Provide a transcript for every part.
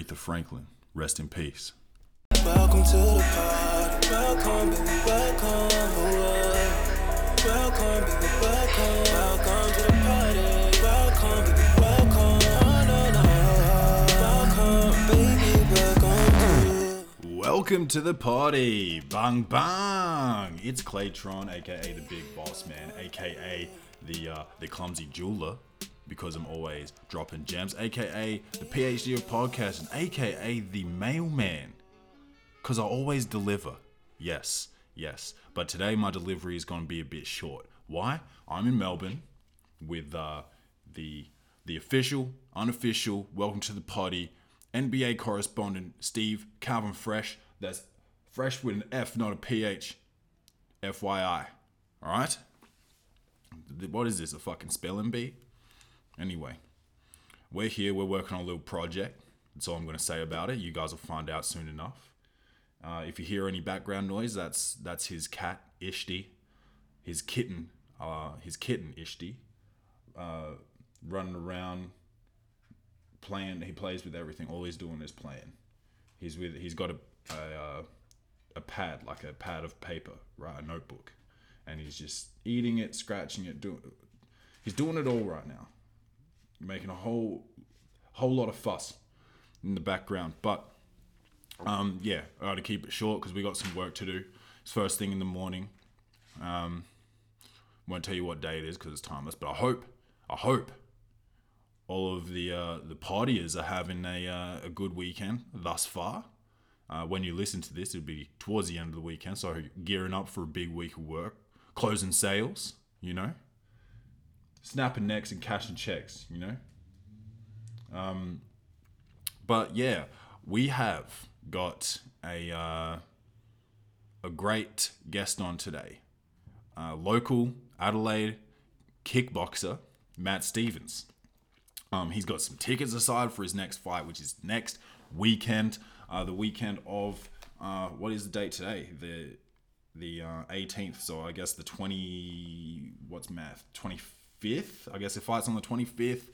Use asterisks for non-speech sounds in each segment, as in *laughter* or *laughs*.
Aretha Franklin. Rest in peace. Welcome to the party. Welcome, baby, welcome. Oh, welcome, baby, welcome. Welcome to the party. Welcome, baby, welcome. Oh, no, no. Welcome, baby, welcome. to- Welcome to the party. Bang bang. It's Claytron, aka the Big Boss Man, aka the uh, the clumsy jeweler, because I'm always dropping gems, aka the PhD of podcasting, aka the mailman. Cause I always deliver. Yes, yes. But today my delivery is gonna be a bit short. Why? I'm in Melbourne with uh, the the official, unofficial, welcome to the party, NBA correspondent Steve Calvin Fresh. That's fresh with an F, not a PH. FYI. Alright? What is this? A fucking spelling bee? Anyway, we're here, we're working on a little project. That's all I'm gonna say about it. You guys will find out soon enough. Uh, if you hear any background noise, that's that's his cat Ishti, his kitten, uh, his kitten Ishti, uh, running around, playing. He plays with everything. All he's doing is playing. He's with. He's got a a, uh, a pad like a pad of paper, right, a notebook, and he's just eating it, scratching it, doing. He's doing it all right now, making a whole whole lot of fuss in the background, but. Um, yeah, I got to keep it short because we got some work to do. It's first thing in the morning. Um, won't tell you what day it is because it's timeless, but I hope, I hope, all of the uh, the partiers are having a uh, a good weekend thus far. Uh, when you listen to this, it'll be towards the end of the weekend, so gearing up for a big week of work, closing sales, you know, snapping necks and cashing checks, you know. Um, but yeah, we have got a uh, a great guest on today. Uh, local Adelaide kickboxer Matt Stevens. Um, he's got some tickets aside for his next fight, which is next weekend. Uh, the weekend of uh, what is the date today? The the uh, 18th. So I guess the 20 what's math? 25th. I guess it fights on the 25th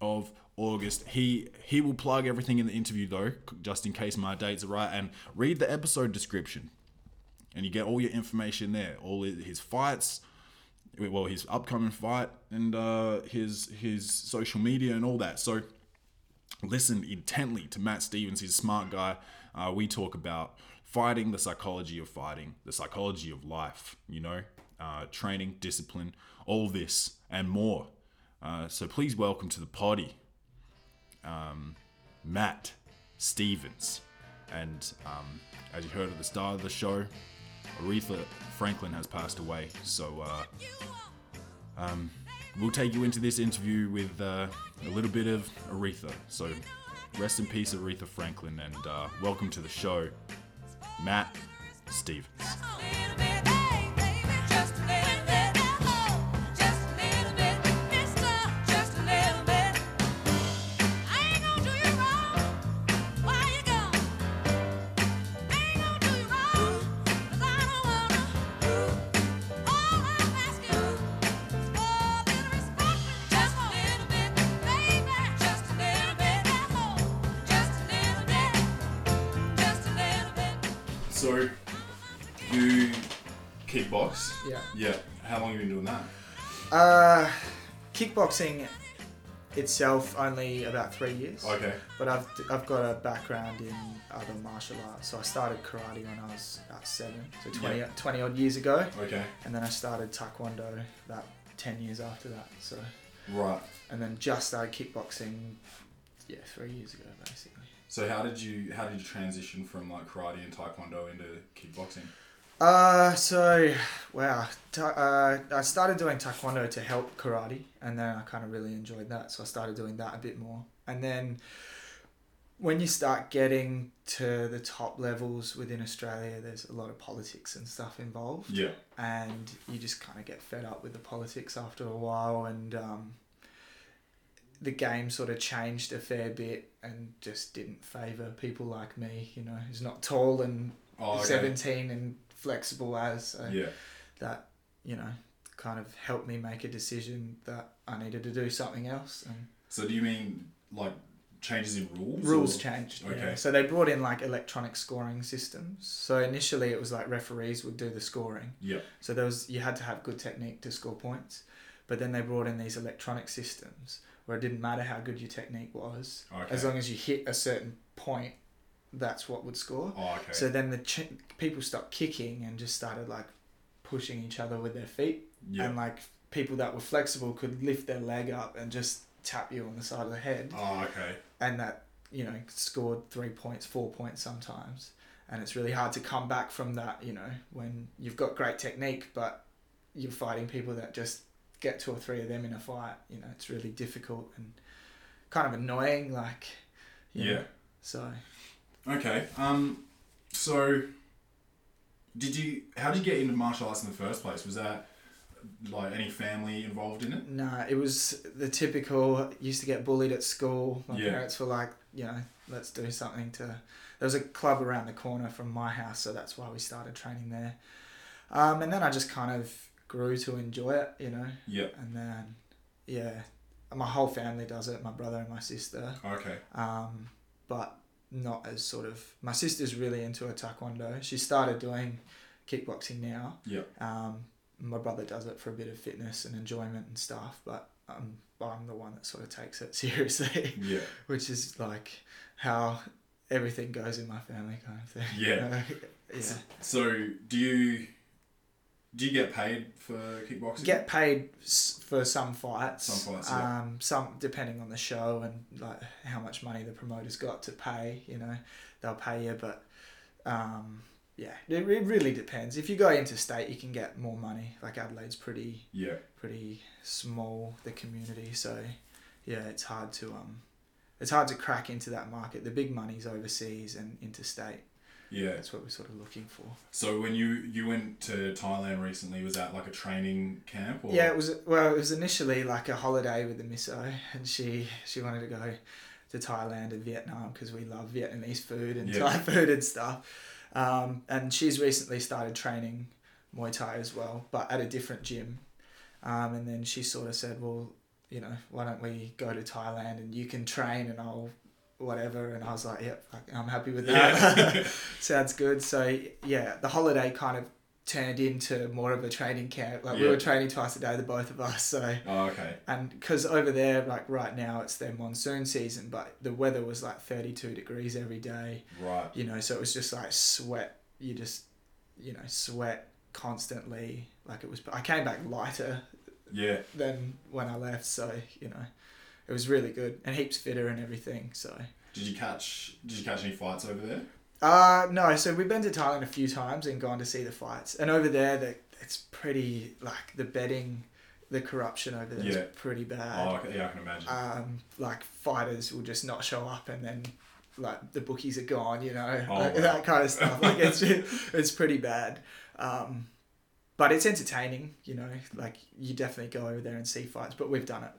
of August. He he will plug everything in the interview though, just in case my dates are right, and read the episode description, and you get all your information there. All his fights, well, his upcoming fight, and uh, his his social media and all that. So listen intently to Matt Stevens. He's a smart guy. Uh, we talk about fighting, the psychology of fighting, the psychology of life. You know, uh, training, discipline, all this and more. Uh, so please welcome to the party, um, Matt Stevens. And um, as you heard at the start of the show, Aretha Franklin has passed away. So uh, um, we'll take you into this interview with uh, a little bit of Aretha. So rest in peace, Aretha Franklin, and uh, welcome to the show, Matt Stevens. So, you kickbox? Yeah. Yeah. How long have you been doing that? Uh, kickboxing itself only about three years. Okay. But I've, I've got a background in other martial arts. So I started karate when I was about seven, so 20, Yeah. 20 odd years ago. Okay. And then I started taekwondo about 10 years after that. So, Right. and then just started kickboxing, yeah, three years ago basically. So how did you how did you transition from like karate and taekwondo into kickboxing? Uh, so, wow. Ta- uh, I started doing taekwondo to help karate, and then I kind of really enjoyed that, so I started doing that a bit more. And then when you start getting to the top levels within Australia, there's a lot of politics and stuff involved, Yeah. and you just kind of get fed up with the politics after a while, and um, the game sort of changed a fair bit and just didn't favour people like me, you know, who's not tall and Oh, okay. 17 and flexible as so Yeah. that you know kind of helped me make a decision that I needed to do something else and So do you mean like changes in rules? rules or- changed. Okay. Yeah. So they brought in like electronic scoring systems. So initially it was like referees would do the scoring. Yeah. So there was you had to have good technique to score points, but then they brought in these electronic systems where it didn't matter how good your technique was, Okay. as long as you hit a certain point, that's what would score. Oh, okay. So then the ch- people stopped kicking and just started like pushing each other with their feet, yeah. and like people that were flexible could lift their leg up and just tap you on the side of the head, oh, okay. and that you know scored three points, four points sometimes. And it's really hard to come back from that, you know, when you've got great technique, but you're fighting people that just get two or three of them in a fight. You know, it's really difficult and kind of annoying. Like, you Yeah. know, so Okay. Um. So, did you? How did you get into martial arts in the first place? Was that like any family involved in it? Nah, it was the typical. Used to get bullied at school. My Yeah. parents were like, you know, let's do something to. There was a club around the corner from my house, so that's why we started training there. Um, and then I just kind of grew to enjoy it, you know. Yeah. And then, yeah, my whole family does it. My brother and my sister. Okay. Um, but not as sort of. My sister's really into her taekwondo. She started doing kickboxing now. Yeah. Um, my brother does it for a bit of fitness and enjoyment and stuff, but um, I'm the one that sort of takes it *laughs* seriously, Yeah. which is like how everything goes in my family kind of thing. Yeah. *laughs* yeah. So, do you do you get paid for kickboxing? Get paid for some fights. Some fights, yeah. Um, some depending on the show and like how much money the promoter's got to pay. You know, they'll pay you, but um, yeah, it, it really depends. If you go interstate, you can get more money. Like Adelaide's pretty Yeah. pretty small the community so yeah it's hard to um it's hard to crack into that market the big money's overseas and interstate Yeah. that's what we're sort of looking for So when you you went to Thailand recently, was that like a training camp or? yeah it was well it was initially like a holiday with the misso and she she wanted to go to thailand and vietnam because we love vietnamese food and Yeah. thai *laughs* food and stuff um, and she's recently started training muay thai as well but at a different gym um, and then she sort of said well you know why don't we go to thailand and you can train and i'll whatever and i was like yep i'm happy with that Yeah. *laughs* sounds good so yeah the holiday kind of turned into more of a training camp like we were training twice a day the both of us so oh, okay. and because over there like right now it's their monsoon season but the weather was like 32 degrees every day Right. you know so it was just like sweat you just you know sweat constantly like it was i came back lighter Yeah. than when i left so you know it was really good and heaps fitter and everything so Did you catch Did you catch any fights over there? uh no so we've been to thailand a few times and gone to see the fights and over there the, it's pretty like the betting the corruption over there is Yeah. pretty bad Oh, yeah, I can imagine. um, like fighters will just not show up and then like the bookies are gone, you know, Oh, like, wow. that kind of stuff. Like it's *laughs* *laughs* it's pretty bad, um, but it's entertaining, you know. Like you definitely go over there and see fights, but we've done it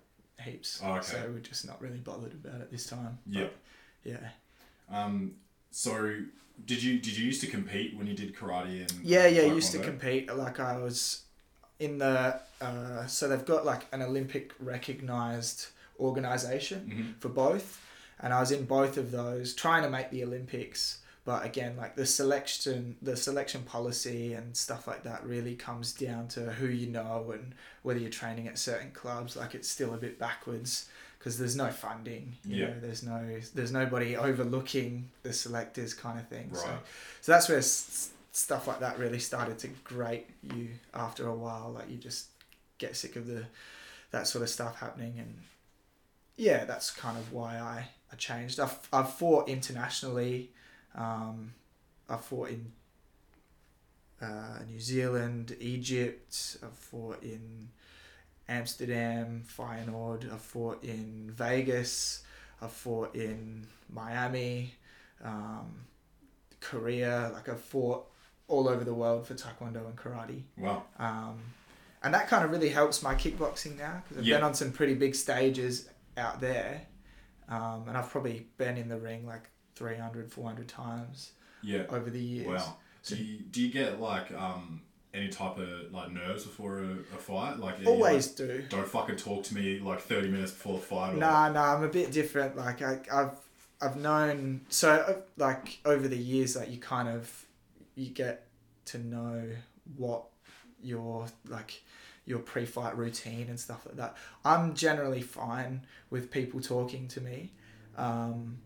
heaps, Oh, okay. so we're just not really bothered about it this time. yeah. Yeah, Um. So, did you did you used to compete when you did karate and? yeah, yeah. Used to compete. Like I was in the uh, so they've got like an Olympic recognized organization. Mhm. for both and I was in both of those trying to make the Olympics but again like the selection the selection policy and stuff like that really comes down to who you know and whether you're training at certain clubs like it's still a bit backwards because there's no funding you Yeah. know there's no there's nobody overlooking the selectors kind of thing so Right. so that's where s- stuff like that really started to grate you after a while like you just get sick of the that sort of stuff happening and yeah that's kind of why i, I changed I've, I've fought internationally um, i've fought in uh, new zealand egypt i've fought in amsterdam feyenoord i've fought in vegas i've fought in miami um, korea like i've fought all over the world for taekwondo and karate Wow. um, and that kind of really helps my kickboxing now because I've Yeah. been on some pretty big stages out there um, and I've probably been in the ring like 300 400 times Yeah. over the years Wow. Do you, do you get like um any type of like nerves before a, a fight? Like Always like, do. don't fucking talk to me like thirty minutes before the fight. Or, Nah, nah, I'm a bit different. Like I, I've, I've known so uh, like over the years, like you kind of, you get to know what your like your pre-fight routine and stuff like that. I'm generally fine with people talking to me, um,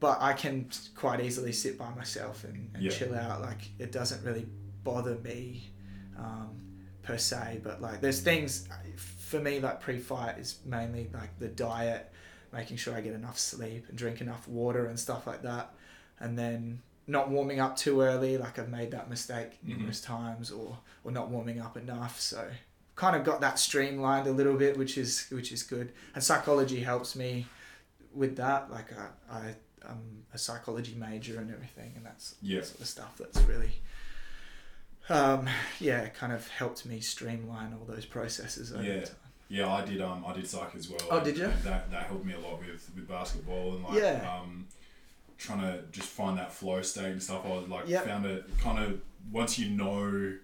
but I can quite easily sit by myself and, and Yeah. chill out. Like it doesn't really bother me um, per se, but like there's things for me like pre-fight is mainly like the diet, making sure I get enough sleep and drink enough water and stuff like that, and then not warming up too early. Like I've made that mistake Mhm. numerous times, or or not warming up enough. So kind of got that streamlined a little bit, which is which is good. And psychology helps me with that. Like I, I I'm a psychology major and everything, and that's Yeah. sort of stuff that's really. Um, yeah, kind of helped me streamline all those processes over Yeah. time. Yeah, I did. Um, I did psych as well. Oh, and- did you? That that helped me a lot with with basketball and like Yeah. um, trying to just find that flow state and stuff. I was like Yep. found it kind of once you know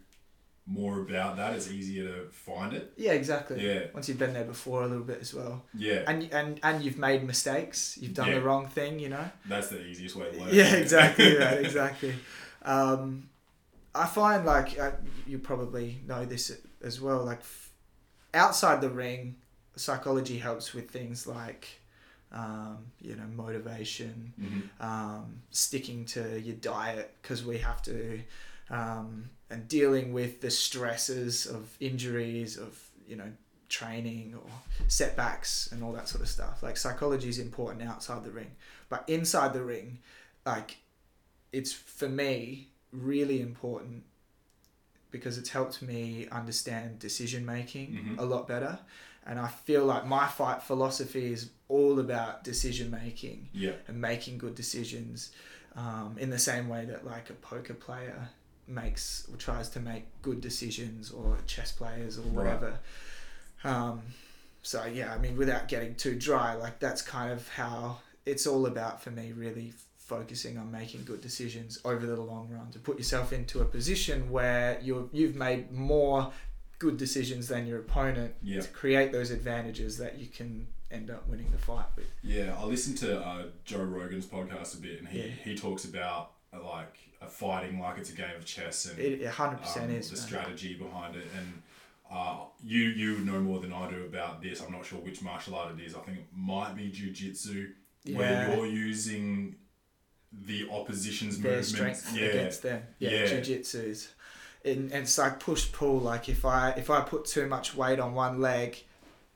more about that, it's easier to find it. Yeah, exactly. Yeah. Once you've been there before a little bit as well, Yeah, and and and you've made mistakes, you've done Yeah. the wrong thing, you know. that's the easiest way to learn. Yeah, exactly. *laughs* right, exactly. Um, I find like uh, you probably know this as well. Like f- outside the ring, psychology helps with things like um, you know motivation, Mhm. um, sticking to your diet because we have to, um, and dealing with the stresses of injuries, of you know training or setbacks and all that sort of stuff. Like psychology is important outside the ring, but inside the ring, like it's for me really important because it's helped me understand decision making Mhm. a lot better. And I feel like my fight philosophy is all about decision making Yeah, and making good decisions um, in the same way that like a poker player makes or tries to make good decisions or chess players or Right. whatever um, so yeah i mean without getting too dry like that's kind of how it's all about for me really focusing on making good decisions over the long run to put yourself into a position where you're, you've made more good decisions than your opponent Yeah. to create those advantages that you can end up winning the fight with yeah. I listened to uh, Joe Rogan's podcast a bit, and he Yeah. he talks about uh, like fighting like it's a game of chess and It it 100% um, is. the man. strategy behind it. And uh, you you know more than I do about this. I'm not sure which martial art it is. I think it might be jujitsu, Yeah. where you're using the opposition's Their movements. strength yeah, against them. Yeah, Yeah. jiu-jitsu is. And, and it's like push pull. Like if I if I put too much weight on one leg,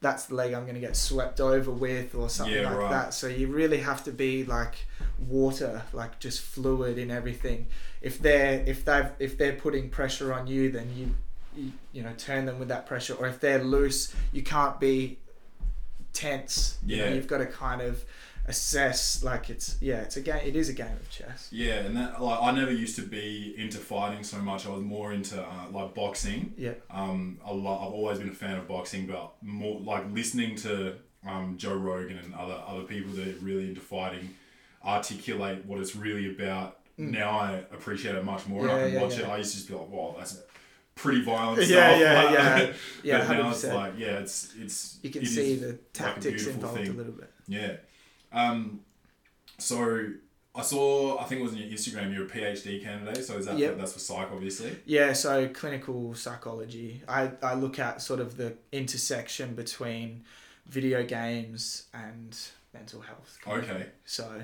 that's the leg I'm going to get swept over with or something Yeah, like right. that. So you really have to be like water, like just fluid in everything. If they're if they if they're putting pressure on you, then you, you you know turn them with that pressure. Or if they're loose, you can't be tense. You know, Yeah. you've got to kind of assess like it's yeah it's a game it is a game of chess Yeah, and that like I never used to be into fighting so much. I was more into uh, like boxing. yeah Um, a lot. I've always been a fan of boxing, but more like listening to um, Joe Rogan and other other people that are really into fighting articulate what it's really about. Now I appreciate it much more. and I Mm. Yeah, can yeah, watch it. I used to just be like, "Wow, that's pretty violent *laughs* Yeah, stuff." yeah, Like, yeah. *laughs* Yeah, but now it's 100%. like, yeah, it's it's. you can it see the tactics beautiful involved thing. a little bit Yeah. Um, so I saw. I think it was on your Instagram. You're a PhD candidate. So is that Yep. that's for psych, obviously. yeah so clinical psychology I, I look at sort of the intersection between video games and mental health Okay. so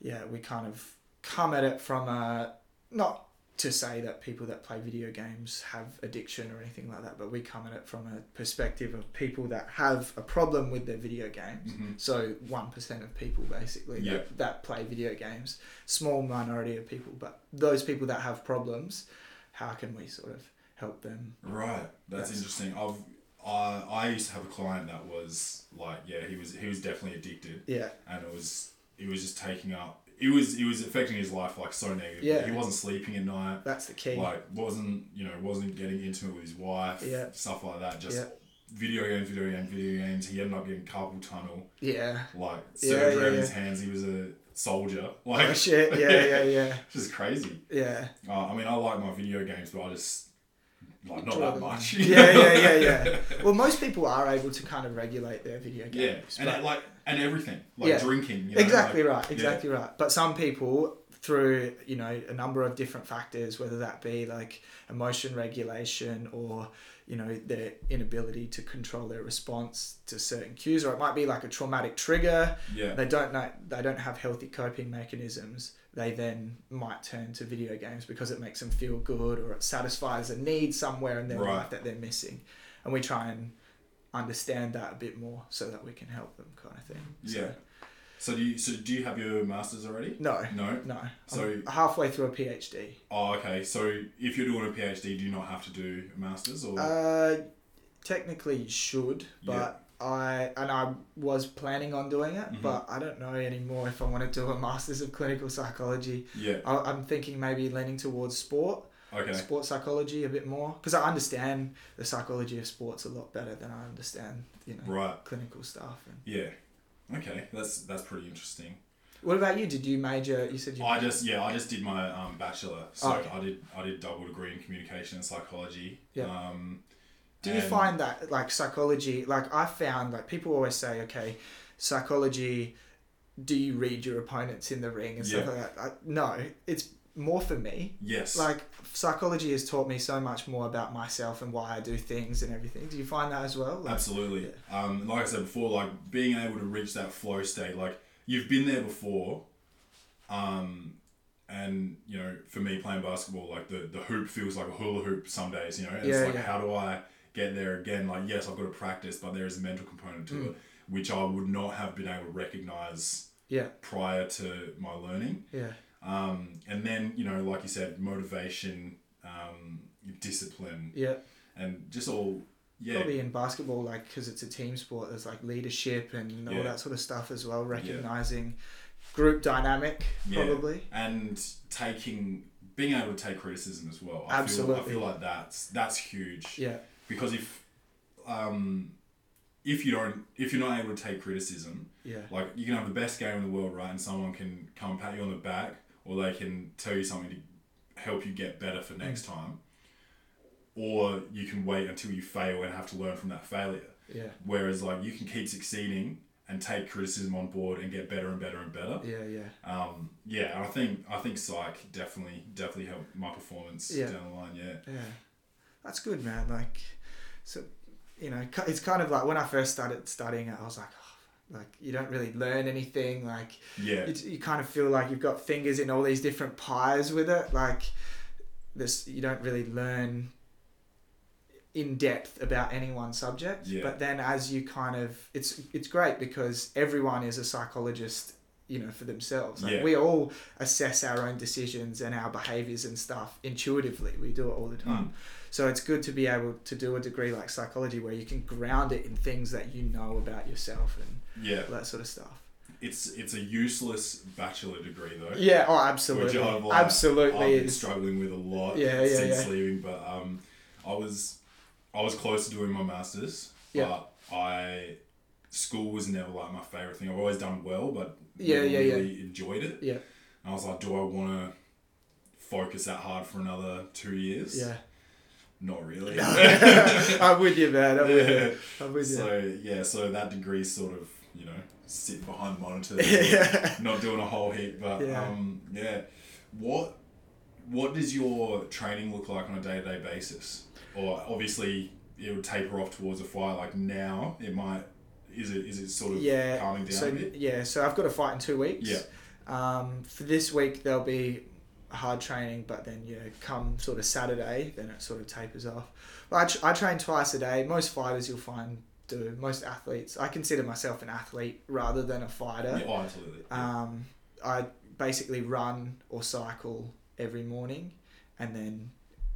yeah we kind of come at it from a not to say that people that play video games have addiction or anything like that but we come at it from a perspective of people that have a problem with their video games Mhm. so 1% of people basically Yeah. that, that play video games small minority of people but those people that have problems how can we sort of help them Right, that's, That's- interesting. I've I I used to have a client that was like, yeah, he was he was definitely addicted, yeah and it was it was just taking up. It was it was affecting his life like so negatively. Yeah. he wasn't sleeping at night. that's the key Like wasn't you know wasn't getting intimate with his wife. Yeah. stuff like that. Just Yeah. video games, video games, video games. He ended up getting carpal tunnel. yeah Like surgery yeah, on his yeah. hands. He was a soldier. Like oh shit yeah yeah yeah *laughs* Just crazy. yeah Uh, I mean, I like my video games, but I just like not that much. yeah, yeah, yeah, yeah. *laughs* Well, most people are able to kind of regulate their video games. Yeah, and like and everything, like Yeah. drinking. You know, exactly like- right exactly right but some people through you know a number of different factors whether that be like emotion regulation or you know their inability to control their response to certain cues or it might be like a traumatic trigger Yeah, they don't know they don't have healthy coping mechanisms they then might turn to video games because it makes them feel good or it satisfies a need somewhere in their Right. life that they're missing and we try and understand that a bit more so that we can help them kind of thing So- Yeah. So do you so do you have your masters already? no No. no. So- I'm halfway through a PhD. Oh, okay. So if you're doing a PhD, do you not have to do a masters or? Uh, technically you should, but I and I was planning on doing it, Mhm. but I don't know anymore if I want to do a Masters of Clinical Psychology. yeah. I, I'm thinking maybe leaning towards sport, Okay. sport psychology a bit more, because I understand the psychology of sports a lot better than I understand, you know, Right. clinical stuff. And Yeah. Okay. That's that's pretty interesting. what about you? Did you major? You said you. I just yeah I just did my um, bachelor, so Oh, okay. I did I did double degree in communication and psychology. Yeah. Um, Do you and- find that like psychology, like I found like people always say, okay, psychology, do you read your opponents in the ring and stuff Yeah. like that? I, no, it's more for me. Yes. Like psychology has taught me so much more about myself and why I do things and everything. Do you find that as well? Like, Absolutely. Um, like I said before, like being able to reach that flow state, like you've been there before, um, and you know, for me playing basketball, like the the hoop feels like a hula hoop some days. You know, and Yeah, it's like yeah. how do I get there again? Like yes, I've got to practice, but there is a mental component to Mm. it, which I would not have been able to recognize Yeah, prior to my learning. yeah, Um, and then you know, like you said, motivation, um, discipline, yeah. and just all yeah. Probably in basketball, like because it's a team sport, there's like leadership and all Yeah. that sort of stuff as well. Recognizing group dynamic, Yeah. probably. and taking being able to take criticism as well. I Feel, I feel like that's that's huge Yeah, because if um, if you don't if you're not able to take criticism, yeah, like you can have the best game in the world, right, and someone can come pat you on the back or they can tell you something to help you get better for next Mm. time, or you can wait until you fail and have to learn from that failure. yeah, Whereas like you can keep succeeding and take criticism on board and get better and better and better. yeah, yeah. Um, yeah, I think I think psych definitely definitely helped my performance Yeah. down the line. Yeah, Yeah, that's good, man. Like, so you know, it's kind of like when I first started studying it, I was like, oh, like you don't really learn anything. Like, yeah, you, you kind of feel like you've got fingers in all these different pies with it. Like, this you don't really learn in depth about any one subject. Yeah. But then as you kind of, it's it's great because everyone is a psychologist. You know, for themselves. Like Yeah. We all assess our own decisions and our behaviors and stuff intuitively. We do it all the time. Mm. So it's good to be able to do a degree like psychology where you can ground it in things that you know about yourself and yeah. that sort of stuff. It's it's a useless bachelor degree though. Yeah, oh, Which absolutely. I've, like, absolutely. I've struggling with a lot Yeah, yeah, since yeah. leaving, but um, I was I was close to doing my masters, Yeah. but I school was never like my favorite thing. I've always done well, but Yeah, never yeah, yeah. really enjoyed it. Yeah, And I was like, do I want to focus that hard for another two years? yeah. Not really. *laughs* I'm with you, man. I'm with you. I'm with you. So yeah, so that degree sort of you know sit behind monitors, *laughs* Yeah. not doing a whole heap, but Yeah. um yeah, what what does your training look like on a day to day basis? Or obviously it would taper off towards a fight. Like now, it might is it is it sort of yeah. calming down So yeah, so I've got a fight in two weeks. Yeah. Um, for this week there'll be hard training, but then yeah, come sort of Saturday, then it sort of tapers off. But I, tr- I train twice a day. Most fighters you'll find do. Most athletes. I consider myself an athlete rather than a fighter. Yeah, oh, absolutely. Yeah. Um, I basically run or cycle every morning, and then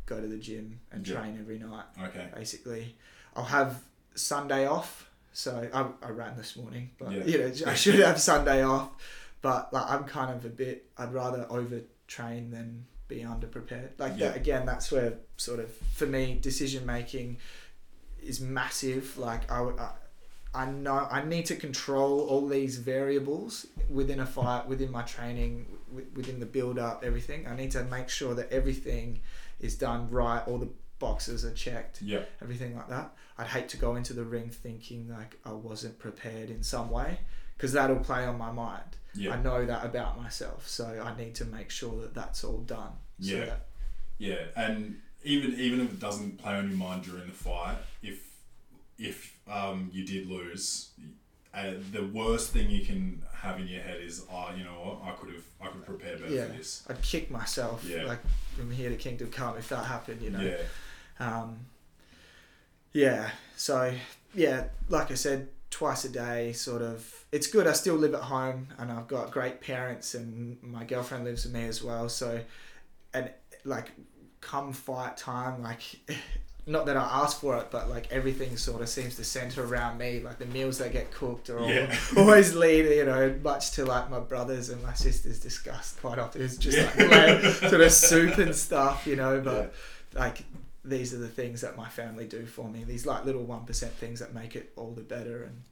go to the gym and Yeah. train every night. okay. Basically, I'll have Sunday off. So I, I ran this morning, but you know I should have Sunday off. But like I'm kind of a bit. I'd rather over train than be under prepared. Like Yeah. that again. That's where sort of for me decision making is massive. Like I, I I know I need to control all these variables within a fight, within my training, wi- within the build up, everything. I need to make sure that everything is done right, all the boxes are checked, Yeah. everything like that. I'd hate to go into the ring thinking like I wasn't prepared in some way because that'll play on my mind. Yeah. I know that about myself, so I need to make sure that that's all done. So Yeah. that- Yeah, and even even if it doesn't play on your mind during the fight, if if um, you did lose, uh, the worst thing you can have in your head is, oh, you know what, I could have I could prepare better yeah, for this. I'd kick myself Yeah. like from here to Kingdom Come if that happened, you know. Yeah, Um, yeah, so yeah, like I said, twice a day, sort of. It's good. I still live at home, and I've got great parents, and my girlfriend lives with me as well. So, and like, come fight time, like. *laughs* Not that I asked for it, but like everything sort of seems to center around me. Like the meals that get cooked are Yeah. always lead, you know, much to like my brothers and my sisters disgust quite often. It's just Yeah. like sort of soup and *laughs* stuff, you know. But like these are the things that my family do for me. These like little one percent things that make it all the better. And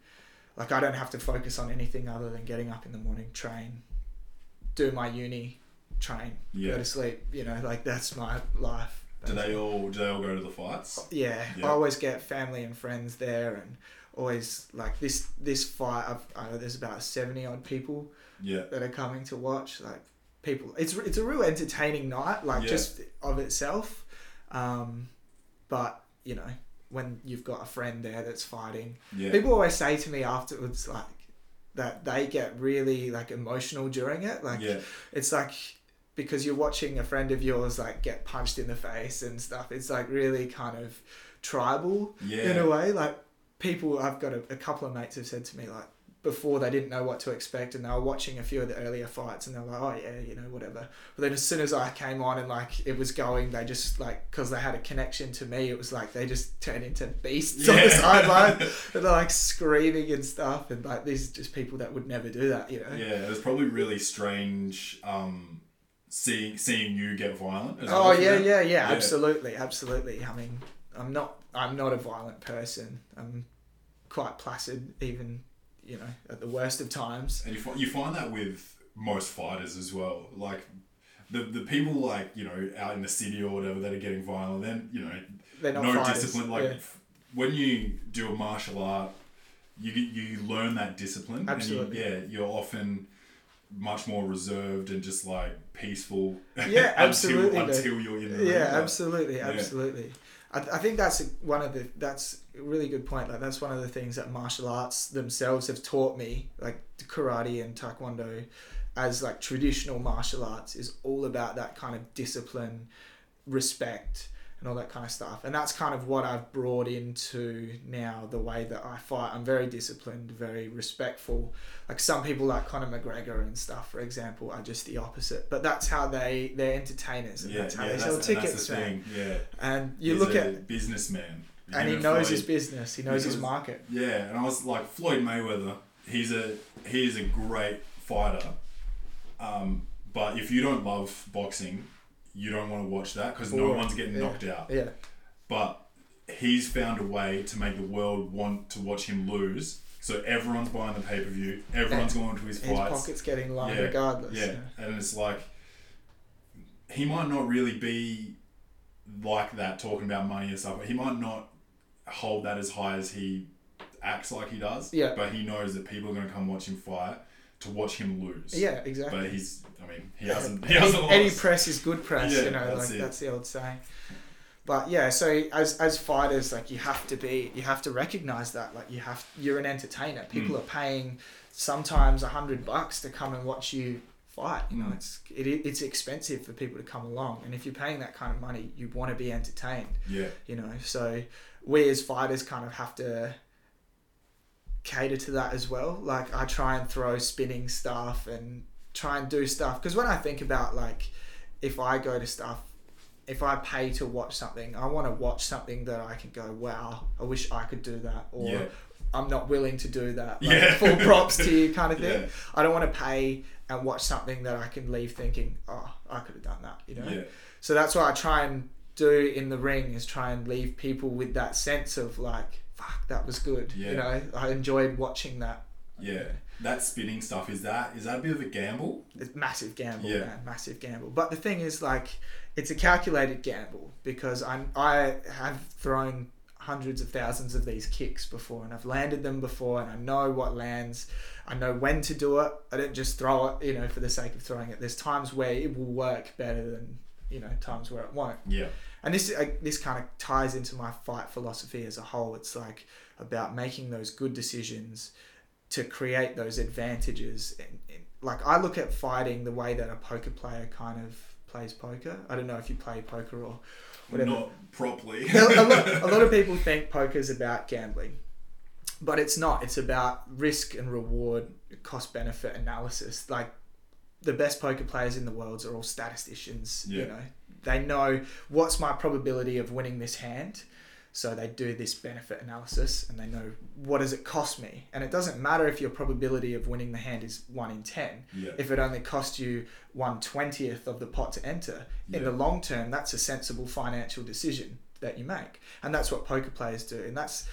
like I don't have to focus on anything other than getting up in the morning, train, do my uni, train, Yeah. go to sleep. You know, like that's my life. do they all do they all go to the fights? Oh, yeah, Yeah. I always get family and friends there, and always like this this fight. I've, I know there's about seventy odd people Yeah, that are coming to watch. Like people, it's it's a real entertaining night, like Yeah. just of itself. Um, but you know, when you've got a friend there that's fighting, yeah, people always say to me afterwards, like that they get really like emotional during it. Like yeah, it's like because you're watching a friend of yours like get punched in the face and stuff. It's like really kind of tribal yeah. in a way. Like people, I've got a, a couple of mates have said to me like before they didn't know what to expect and they were watching a few of the earlier fights and they were like, oh yeah, you know, whatever. But then as soon as I came on and like it was going, they just like because they had a connection to me, it was like they just turned into beasts on the sideline *laughs* and they're like screaming and stuff and like these just people that would never do that, you know. Yeah, it was probably really strange um, seeing seeing you get violent. Oh well for yeah, yeah, yeah, absolutely, absolutely. I mean, I'm not, I'm not a violent person. I'm quite placid, even you know, at the worst of times. And you find, you find that with most fighters as well. Like the the people like you know out in the city or whatever that are getting violent, then you know They're not no fighters. discipline. Like yeah. f- when you do a martial art, you you learn that discipline. Absolutely. And you, yeah, you're often much more reserved and just like peaceful. Yeah, *laughs* absolutely, until, dude. until you're in the ring. yeah, Like, absolutely, absolutely. I, I think that's one of the that's a really good point. Like that's one of the things that martial arts themselves have taught me, like karate and taekwondo, as like traditional martial arts is all about that kind of discipline, respect, and all that kind of stuff. And that's kind of what I've brought into now the way that I fight. I'm very disciplined, very respectful. Like some people like Conor McGregor and stuff, for example, are just the opposite. But that's how they they're entertainers and Yeah, that's how yeah, they sell tickets, man. thing. Yeah, And you He's look a at businessman, and he knows Floyd- his business. He knows his market. Yeah, and I was like Floyd Mayweather. He's a he is a great fighter, um, but if you don't love boxing, you don't want to watch that because no one's getting Yeah. knocked out. Yeah, But he's found a way to make the world want to watch him lose. So everyone's buying the pay per view. Everyone's going to his his fights. pocket's getting lined Yeah, regardless. Yeah, and it's like he might not really be like that talking about money and stuff, but he might not hold that as high as he acts like he does. Yeah. But he knows that people are going to come watch him fight to watch him lose. Yeah, exactly. But he's, I mean, he hasn't. He hasn't any lost. press is good press, Yeah, you know, that's like it. that's the old saying. But yeah, so as as fighters, like you have to be, you have to recognize that, like you have, you're an entertainer. Mm. People are paying sometimes a hundred bucks to come and watch you fight. You know, Mm. it's it, it's expensive for people to come along, and if you're paying that kind of money, you want to be entertained. Yeah. you know so we as fighters kind of have to cater to that as well like i try and throw spinning stuff and try and do stuff because when i think about like if i go to stuff if i pay to watch something i want to watch something that i can go wow i wish i could do that or Yeah. i'm not willing to do that like, Yeah. full props to you kind of *laughs* thing Yeah. i don't want to pay and watch something that i can leave thinking oh i could have done that you know Yeah. so that's what I try and do in the ring is try and leave people with that sense of like, fuck, that was good. You know, I enjoyed watching that Yeah. That spinning stuff is that is that a bit of a gamble? It's massive gamble, Yeah. man, massive gamble. But the thing is, like, it's a calculated gamble because I'm I have thrown hundreds of thousands of these kicks before, and I've landed them before, and I know what lands. I know when to do it. I don't just throw it, you know, for the sake of throwing it. There's times where it will work better than you know times where it won't. Yeah. And this uh, this kind of ties into my fight philosophy as a whole. It's like about making those good decisions to create those advantages. And, and, like I look at fighting the way that a poker player kind of plays poker. I don't know if you play poker or whatever. Not properly. a, lot, *laughs* a lot of people think poker is about gambling, but it's not. It's about risk and reward, cost benefit analysis. Like the best poker players in the world are all statisticians. You Yeah. know, they know what's my probability of winning this hand. So they do this benefit analysis and they know what does it cost me. And it doesn't matter if your probability of winning the hand is one in ten. yeah. If it only cost you one twentieth of the pot to enter, in Yeah. the long term, that's a sensible financial decision that you make, and that's what poker players do. And that's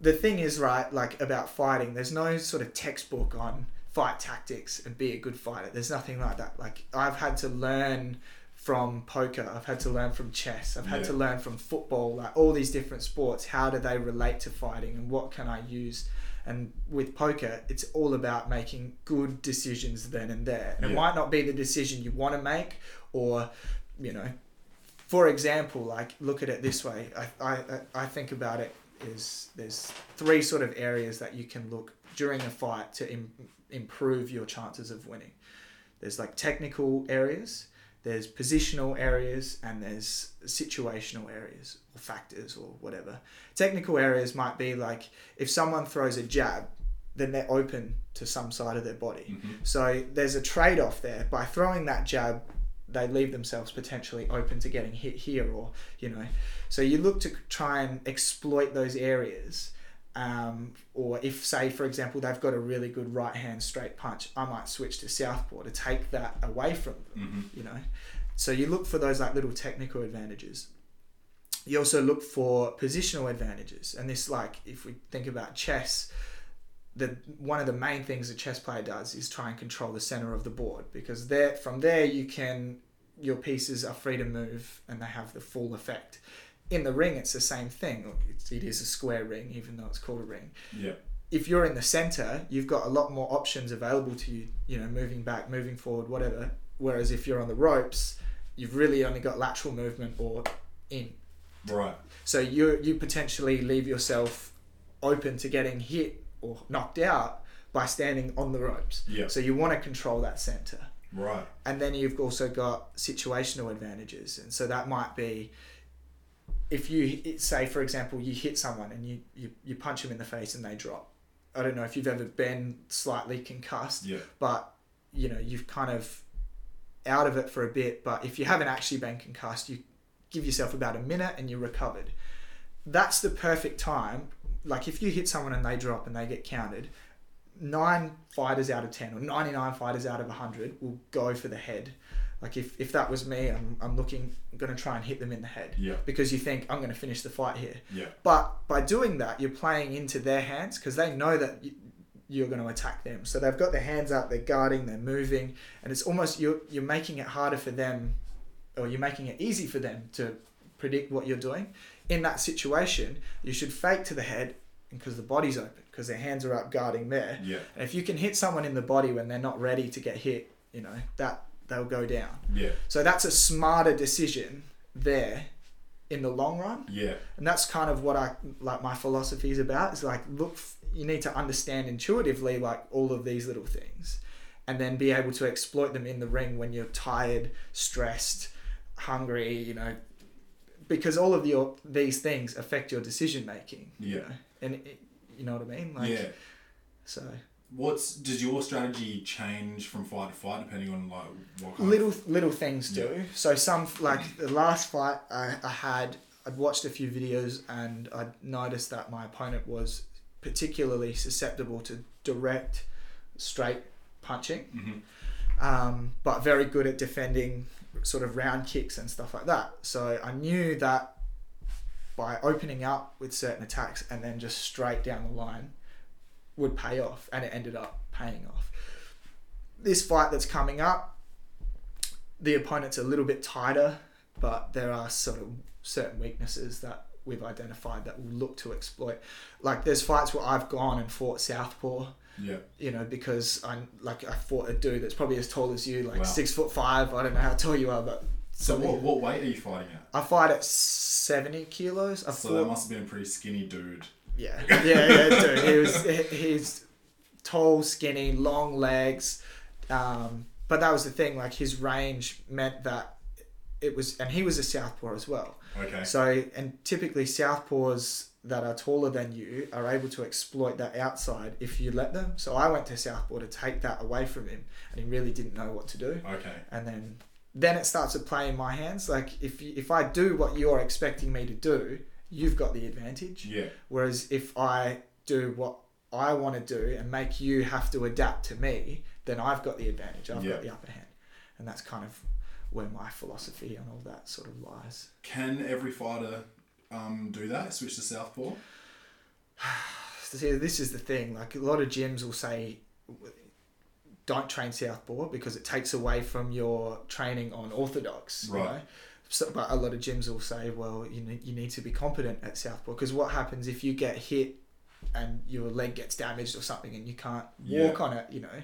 the thing is right, like about fighting. There's no sort of textbook on fight tactics and be a good fighter. There's nothing like that. Like I've had to learn from poker. I've had to learn from chess. I've had Yeah. to learn from football. Like all these different sports, how do they relate to fighting, and what can I use? And with poker, it's all about making good decisions then and there. And it might not be the decision you want to make, or you know, for example, like look at it this way. I, I, I think about it is there's three sort of areas that you can look during a fight to Im- improve your chances of winning. There's like technical areas, there's positional areas, and there's situational areas or factors or whatever. Technical areas might be like if someone throws a jab, then they're open to some side of their body. Mhm. So there's a trade off there. By throwing that jab, they leave themselves potentially open to getting hit here or, you know. So you look to try and exploit those areas. Um, or if, say, for example, they've got a really good right hand straight punch, I might switch to southpaw to take that away from them, Mhm. you know. So you look for those like little technical advantages. You also look for positional advantages. And this, like, if we think about chess, the one of the main things a chess player does is try and control the center of the board because there from there you can your pieces are free to move and they have the full effect. In the ring, it's the same thing. It's, it is a square ring, even though it's called a ring. Yeah. If you're in the center, you've got a lot more options available to you. You know, moving back, moving forward, whatever. Whereas if you're on the ropes, you've really only got lateral movement or in. Right. So you you potentially leave yourself open to getting hit or knocked out by standing on the ropes. Yeah. So you want to control that center. Right. And then you've also got situational advantages. And so that might be if you say for example you hit someone and you, you, you punch them in the face and they drop. I don't know if you've ever been slightly concussed, Yeah. but you know, you've kind of out of it for a bit, but if you haven't actually been concussed, you give yourself about a minute and you're recovered. That's the perfect time. Like if you hit someone and they drop and they get counted, nine fighters out of 10 or 99 fighters out of 100 will go for the head. Like if, if that was me, I'm, I'm looking, I'm going to try and hit them in the head Yeah. because you think I'm going to finish the fight here. Yeah. But by doing that, you're playing into their hands because they know that you're going to attack them. So they've got their hands out, they're guarding, they're moving, and it's almost you're you're making it harder for them, or you're making it easy for them to predict what you're doing. In that situation, you should fake to the head because the body's open because their hands are up guarding there. Yeah. And if you can hit someone in the body when they're not ready to get hit, you know that they'll go down. Yeah. So that's a smarter decision there in the long run Yeah. and that's kind of what I like my philosophy is about is like look you need to understand intuitively like all of these little things and then be able to exploit them in the ring when you're tired stressed hungry you know because all of your these things affect your decision making you Yeah. know? and it, you know what I mean like yeah. so What's does your strategy change from fight to fight depending on like what kind little of little things do. So some like the last fight I, I had, I'd watched a few videos and I noticed that my opponent was particularly susceptible to direct, straight punching, Mhm. um, but very good at defending sort of round kicks and stuff like that. So I knew that by opening up with certain attacks and then just straight down the line, would pay off, and it ended up paying off. This fight that's coming up, the opponent's a little bit tighter, but there are sort of certain weaknesses that we've identified that we'll look to exploit. Like there's fights where I've gone and fought southpaw, Yeah. you know, because I'm like I fought a dude that's probably as tall as you, like Wow. six foot five. I don't know how tall you are, but So what, what weight are you fighting at? I fight at seventy kilos. I So fought, that must have been a pretty skinny dude. *laughs* yeah, yeah, yeah, dude. He was he's tall, skinny, long legs, um, but that was the thing. Like his range meant that it was, and he was a southpaw as well. Okay. So, and typically southpaws that are taller than you are able to exploit that outside if you let them. So I went to southpaw to take that away from him, and he really didn't know what to do. Okay. And then, then it starts to play in my hands. Like if you, if I do what you're expecting me to do, you've got the advantage. Yeah. Whereas if I do what I want to do and make you have to adapt to me, then I've got the advantage. I've Yeah. got the upper hand, and that's kind of where my philosophy and all that sort of lies. Can every fighter um, do that? Switch to southpaw? *sighs* See, this is the thing. Like a lot of gyms will say, don't train southpaw because it takes away from your training on orthodox. You Right. know? So, but a lot of gyms will say, well, you need, you need to be competent at southpaw because what happens if you get hit and your leg gets damaged or something and you can't Yeah. walk on it, you know?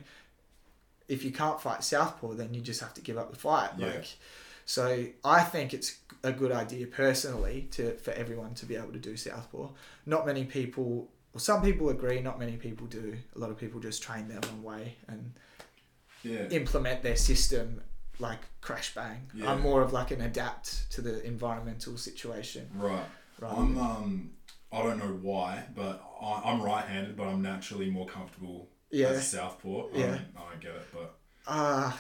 If you can't fight southpaw, then you just have to give up the fight. Yeah. Like, so I think it's a good idea personally to for everyone to be able to do southpaw. Not many people, well, some people agree. Not many people do. A lot of people just train their own way and Yeah. implement their system like crash bang. Yeah. I'm more of like an adapt to the environmental situation. Right. I'm than- um I don't know why, but I, I'm right-handed, but I'm naturally more comfortable Yeah. as a southpaw. I Yeah. don't, I don't get it, but Uh,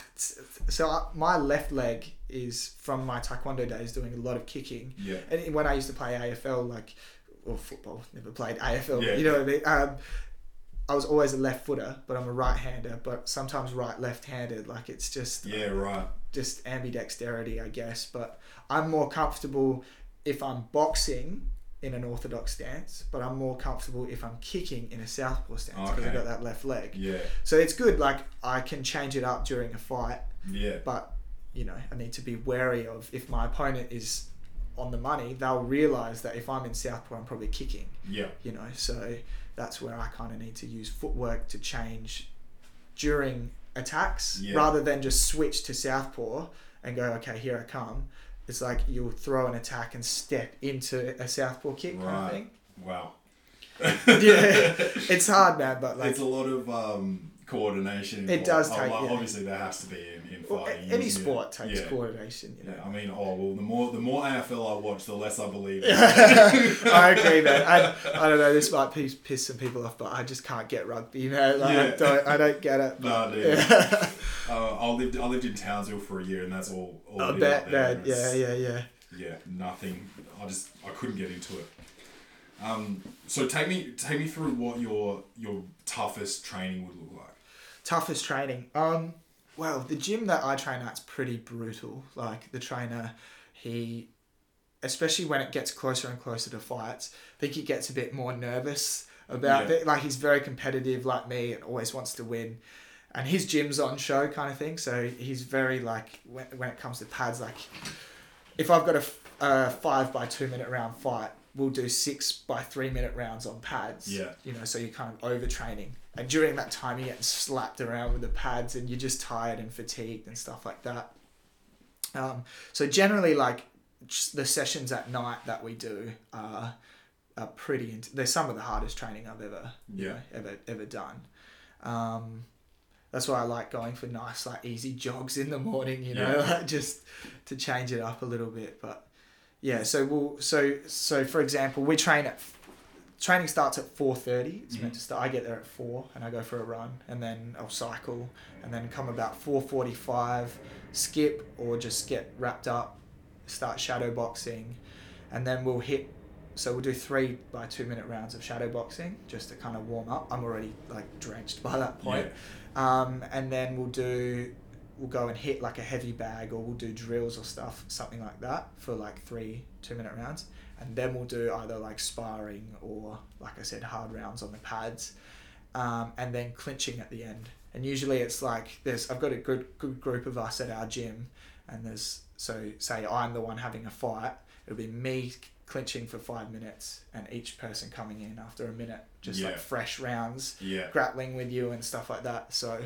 so I, my left leg is from my taekwondo days doing a lot of kicking. yeah, And when I used to play AFL, like, or football, never played AFL, Yeah. you know what I mean? Um, I was always a left footer, but I'm a right hander, but sometimes right left handed. Like, it's just, yeah, right. just ambidexterity, I guess. But I'm more comfortable if I'm boxing in an orthodox stance, but I'm more comfortable if I'm kicking in a southpaw stance because Okay. I've got that left leg. Yeah, So it's good, like, I can change it up during a fight yeah, but you know I need to be wary of if my opponent is on the money they'll realize that if I'm in southpaw I'm probably kicking yeah, you know so that's where I kind of need to use footwork to change during attacks Yeah. rather than just switch to southpaw and go okay here I come it's like you'll throw an attack and step into a southpaw kick kind of Right. thing wow. *laughs* yeah *laughs* it's hard man but like it's a lot of um, coordination. It does take, Oh, yeah. Obviously, there has to be in, well, any sport takes yeah. coordination you know Yeah, I mean, oh well. The more the more AFL I watch, the less I believe. *laughs* it. I agree, man. I, I don't know. This might piss, piss some people off, but I just can't get rugby. You know, like, I don't. I don't get it. *laughs* no, dude. Yeah. *laughs* Uh, I lived I lived in Townsville for a year, and that's all. all I bet, man. Yeah, yeah, yeah. yeah, nothing. I just I couldn't get into it. Um, so take me take me through what your your toughest training would look like. Toughest training. Um. Well, the gym that I train at's pretty brutal. Like the trainer, he, especially when it gets closer and closer to fights, I think he gets a bit more nervous about Yeah. it. Like he's very competitive, like me, and always wants to win. And his gym's on show, kind of thing. So he's very like when, when it comes to pads, like if I've got a five by two minute round fight, we'll do six by three minute rounds on pads. Yeah. You know, so you're kind of overtraining. And during that time, you're getting slapped around with the pads and you're just tired and fatigued and stuff like that. Um, so generally, like the sessions at night that we do are, are pretty. Int- they're some of the hardest training I've ever, you Yeah. know, ever ever done. Um, that's why I like going for nice, like easy jogs in the morning. You know, Yeah. like *laughs* just to change it up a little bit. But yeah, so we'll so so for example, we train at training starts at four thirty. It's meant Mhm. to start. I get there at four, and I go for a run, and then I'll cycle, and then come about four forty five, skip or just get wrapped up, start shadow boxing, and then we'll hit. So we'll do three by two minute rounds of shadow boxing just to kind of warm up. I'm already like drenched by that point. Um, and then we'll do we'll go and hit like a heavy bag or we'll do drills or stuff something like that for like three two minute rounds and then we'll do either like sparring or like i said hard rounds on the pads um, and then clinching at the end. And usually it's like there's I've got a good good group of us at our gym, and there's so say I'm the one having a fight. It'll be me clinching for five minutes, and each person coming in after a minute, just Yeah. like fresh rounds, Yeah. grappling with you and stuff like that. So.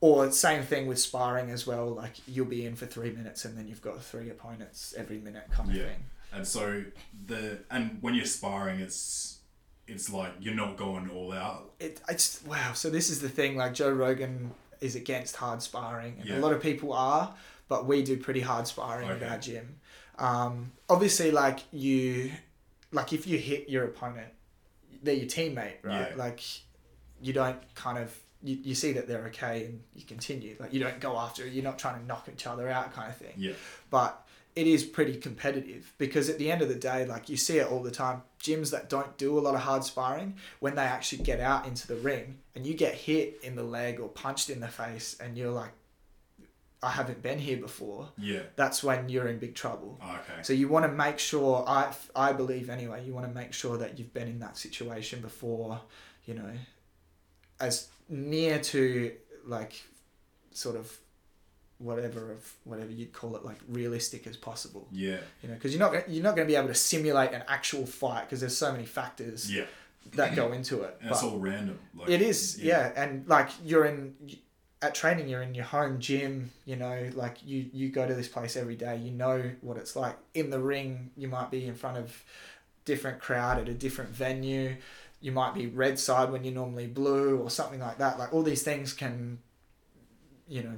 Or same thing with sparring as well. Like you'll be in for three minutes, and then you've got three opponents every minute, kind of Yeah. thing. And so the and when you're sparring, it's it's like you're not going all out. it, it's wow. So this is the thing. Like Joe Rogan is against hard sparring, and Yeah. a lot of people are, but we do pretty hard sparring Okay. at our gym. Um, obviously, like you, like if you hit your opponent, they're your teammate, right? Yeah. Like you don't kind of you, you see that they're okay and you continue. Like you don't go after. You're not trying to knock each other out, kind of thing Yeah. but it is pretty competitive because at the end of the day, like you see it all the time, gyms that don't do a lot of hard sparring, when they actually get out into the ring and you get hit in the leg or punched in the face and you're like, I haven't been here before, Yeah. that's when you're in big trouble. Oh, okay. So you want to make sure, I, I believe anyway, you want to make sure that you've been in that situation before, you know, as near to like sort of whatever of whatever you'd call it like realistic as possible Yeah. you know because you're not you're not going to be able to simulate an actual fight because there's so many factors Yeah. that go into it And it's all random. Like, it is yeah. and like you're in at training you're in your home gym you know like you you go to this place every day you know what it's like in the ring you might be in front of different crowd at a different venue you might be red side when you're normally blue or something like that like all these things can you know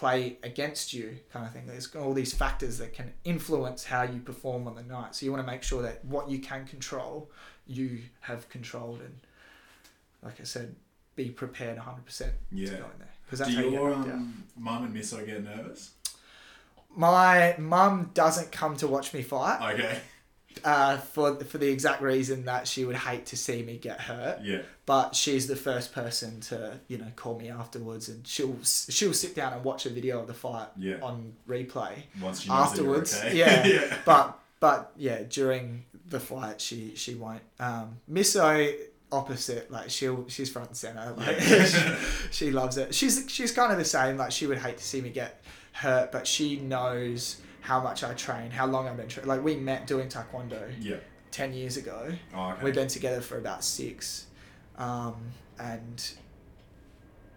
play against you kind of thing there's all these factors that can influence how you perform on the night so you want to make sure that what you can control you have controlled and like i said be prepared 100% to Yeah. go in there because that's Do how you your get knocked out. um, mum and misso get nervous? my mum doesn't come to watch me fight Okay. Uh, for for the exact reason that she would hate to see me get hurt Yeah. but she's the first person to you know call me afterwards and she'll she'll sit down and watch a video of the fight Yeah. on replay Once afterwards you're yeah, okay. *laughs* yeah. but but yeah during the fight she she won't um misso opposite like she'll she's front and center like Yeah. *laughs* she, *laughs* she loves it she's she's kind of the same like she would hate to see me get hurt but she knows how much i train how long i've been training like we met doing taekwondo Yeah. 10 years ago Oh, okay. We've been together for about six, um, and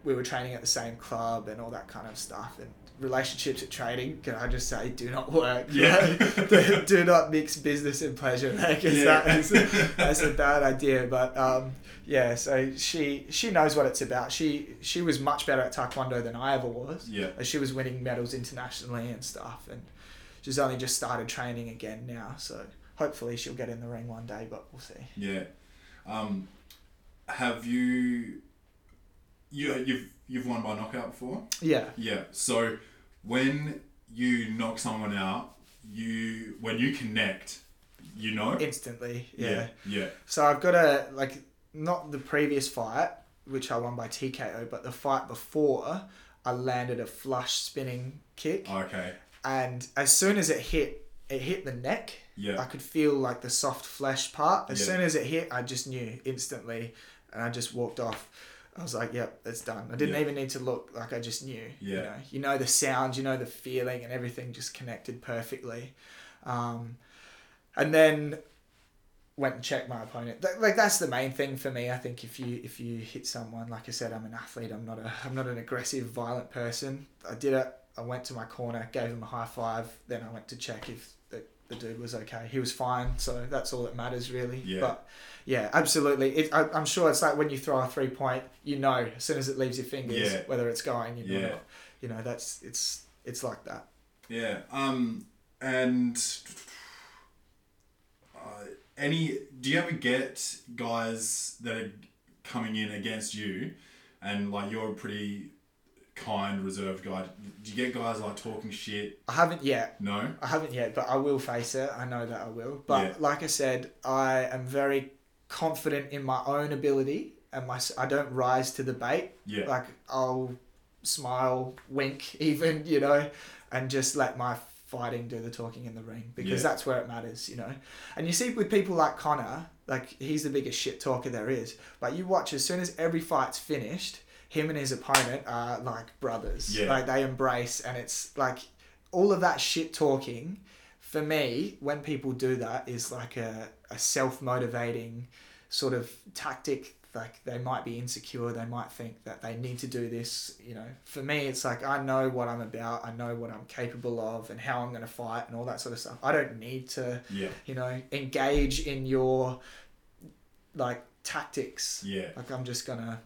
we were training at the same club and all that kind of stuff. And relationships at trading, can I just say, do not work. Yeah. *laughs* do, do not mix business and pleasure, because Yeah. that is *laughs* that's a bad idea. But um, yeah, so she she knows what it's about. She she was much better at taekwondo than I ever was. Yeah. She was winning medals internationally and stuff, and she's only just started training again now. So hopefully she'll get in the ring one day, but we'll see. Yeah. Um, have you you you've you've won by knockout before? Yeah. Yeah. So when you knock someone out, you when you connect, you know. instantly. Yeah. yeah. Yeah. So I've got a like not the previous fight, which I won by TKO, but the fight before, I landed a flush spinning kick, Okay. And as soon as it hit, it hit the neck. Yeah. I could feel like the soft flesh part. As Yeah. soon as it hit, I just knew instantly, and I just walked off. I was like, "Yep, it's done." I didn't Yeah. even need to look. Like I just knew. You Yeah. know, you know the sound, you know the feeling, and everything just connected perfectly. Um, and then went and checked my opponent. Like that's the main thing for me. I think if you if you hit someone, like I said, I'm an athlete. I'm not a I'm not an aggressive, violent person. I did it. I went to my corner, gave him a high five. Then I went to check if the, the dude was okay. He was fine, so that's all that matters really. Yeah. But yeah, absolutely. It, I, I'm sure it's like when you throw a three point, you know as soon as it leaves your fingers Yeah. whether it's going. You know, Yeah. you know that's it's it's like that. Yeah. Um. And uh, any? Do you ever get guys that are coming in against you, and like you're pretty kind, reserved guy? Do you get guys like talking shit? I haven't yet. No. I haven't yet, but I will face it. I know that I will. But Yeah. like I said, I am very confident in my own ability, and my I don't rise to the bait. Yeah. Like I'll smile, wink, *laughs* even you know, and just let my fighting do the talking in the ring because Yeah. that's where it matters, you know. And you see with people like Conor, like he's the biggest shit talker there is. But you watch as soon as every fight's finished, him and his opponent are like brothers. Yeah. Like they embrace, and it's like all of that shit talking. For me, when people do that, is like a, a self motivating sort of tactic. Like they might be insecure, they might think that they need to do this. You know, for me, it's like I know what I'm about, I know what I'm capable of, and how I'm going to fight, and all that sort of stuff. I don't need to, Yeah. you know, engage in your like tactics. Yeah. Like I'm just gonna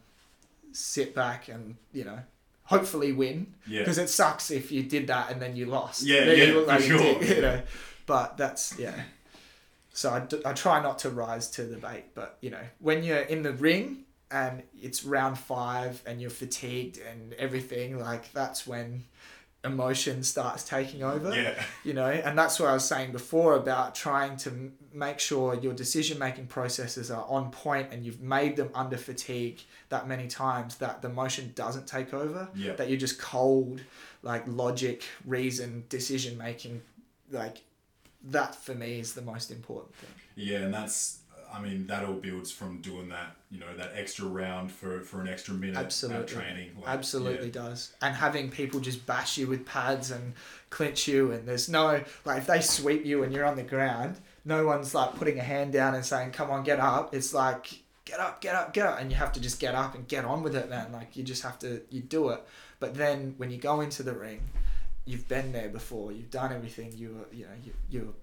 sit back and you know, hopefully win Yeah. because it sucks if you did that and then you lost. Yeah, Then you yeah, look for like sure, dick, yeah. you know. But that's yeah. So I, d- I try not to rise to the bait, but you know, when you're in the ring and it's round five and you're fatigued and everything, like that's when emotion starts taking over Yeah. you know and that's what i was saying before about trying to m- make sure your decision making processes are on point and you've made them under fatigue that many times that the emotion doesn't take over Yeah. that you're just cold like logic reason decision making like that for me is the most important thing Yeah, and that's I mean that all builds from doing that you know that extra round for for an extra minute uh, Absolutely. training. Like, absolutely yeah. does and having people just bash you with pads and clinch you and there's no like if they sweep you and you're on the ground no one's like putting a hand down and saying come on get up it's like get up get up get up and you have to just get up and get on with it man like you just have to you do it but then when you go into the ring you've been there before you've done everything you you know you, you're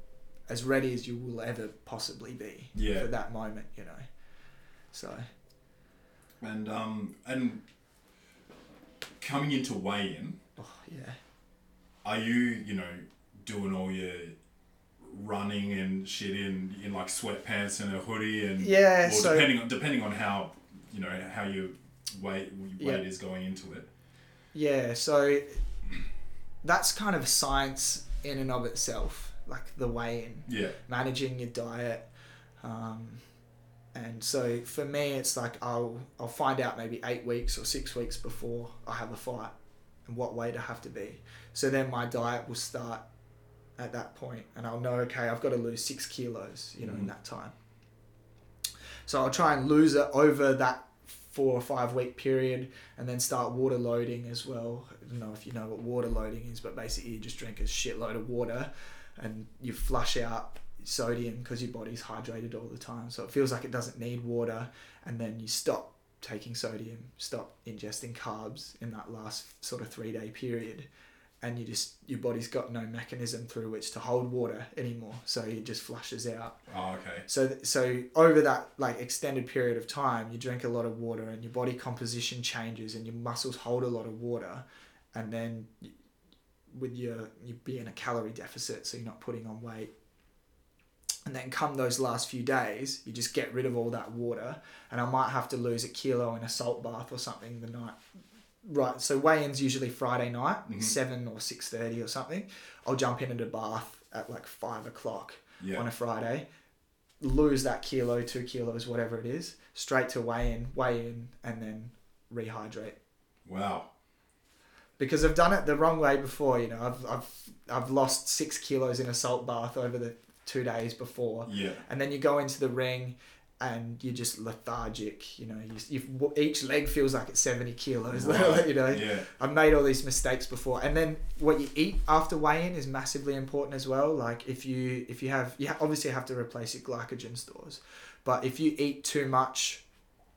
as ready as you will ever possibly be Yeah. for that moment you know so And um and coming into weigh in, oh yeah are you you know doing all your running and shit in in like sweatpants and a hoodie and Yeah, or so- depending on depending on how you know how your weight Yeah. weight is going into it. Yeah, so that's kind of a science in and of itself, like the weigh in, Yeah. managing your diet. Um, and so for me, it's like I'll I'll find out maybe eight weeks or six weeks before I have a fight and what weight I have to be. So then my diet will start at that point, and I'll know okay, I've got to lose six kilos, you know, in Mhm. that time. So I'll try and lose it over that four or five week period and then start water loading as well. I don't know if you know what water loading is, but basically you just drink a shitload of water and you flush out sodium because your body's hydrated all the time. So it feels like it doesn't need water and then you stop taking sodium, stop ingesting carbs in that last sort of three day period. And you just your body's got no mechanism through which to hold water anymore, so it just flushes out. Oh, okay. So th- so over that like extended period of time, you drink a lot of water and your body composition changes and your muscles hold a lot of water, and then with your you be in a calorie deficit, so you're not putting on weight. And then come those last few days, you just get rid of all that water, and I might have to lose a kilo in a salt bath or something the night. Right, so weigh-ins usually Friday night, Mhm. seven or six thirty or something. I'll jump in into the bath at like five o'clock Yeah. on a Friday, lose that kilo, two kilos, whatever it is, straight to weigh in, weigh in, and then rehydrate. Wow. Because I've done it the wrong way before, you know, I've, I've, I've lost six kilos in a salt bath over the two days before. Yeah. And then you go into the ring and you're just lethargic, you know, you, you've, each leg feels like it's 70 kilos, *laughs* Right. *laughs* you know. Yeah. I've made all these mistakes before, and then what you eat after weigh-in is massively important as well. Like if you if you have you obviously have to replace your glycogen stores, but if you eat too much,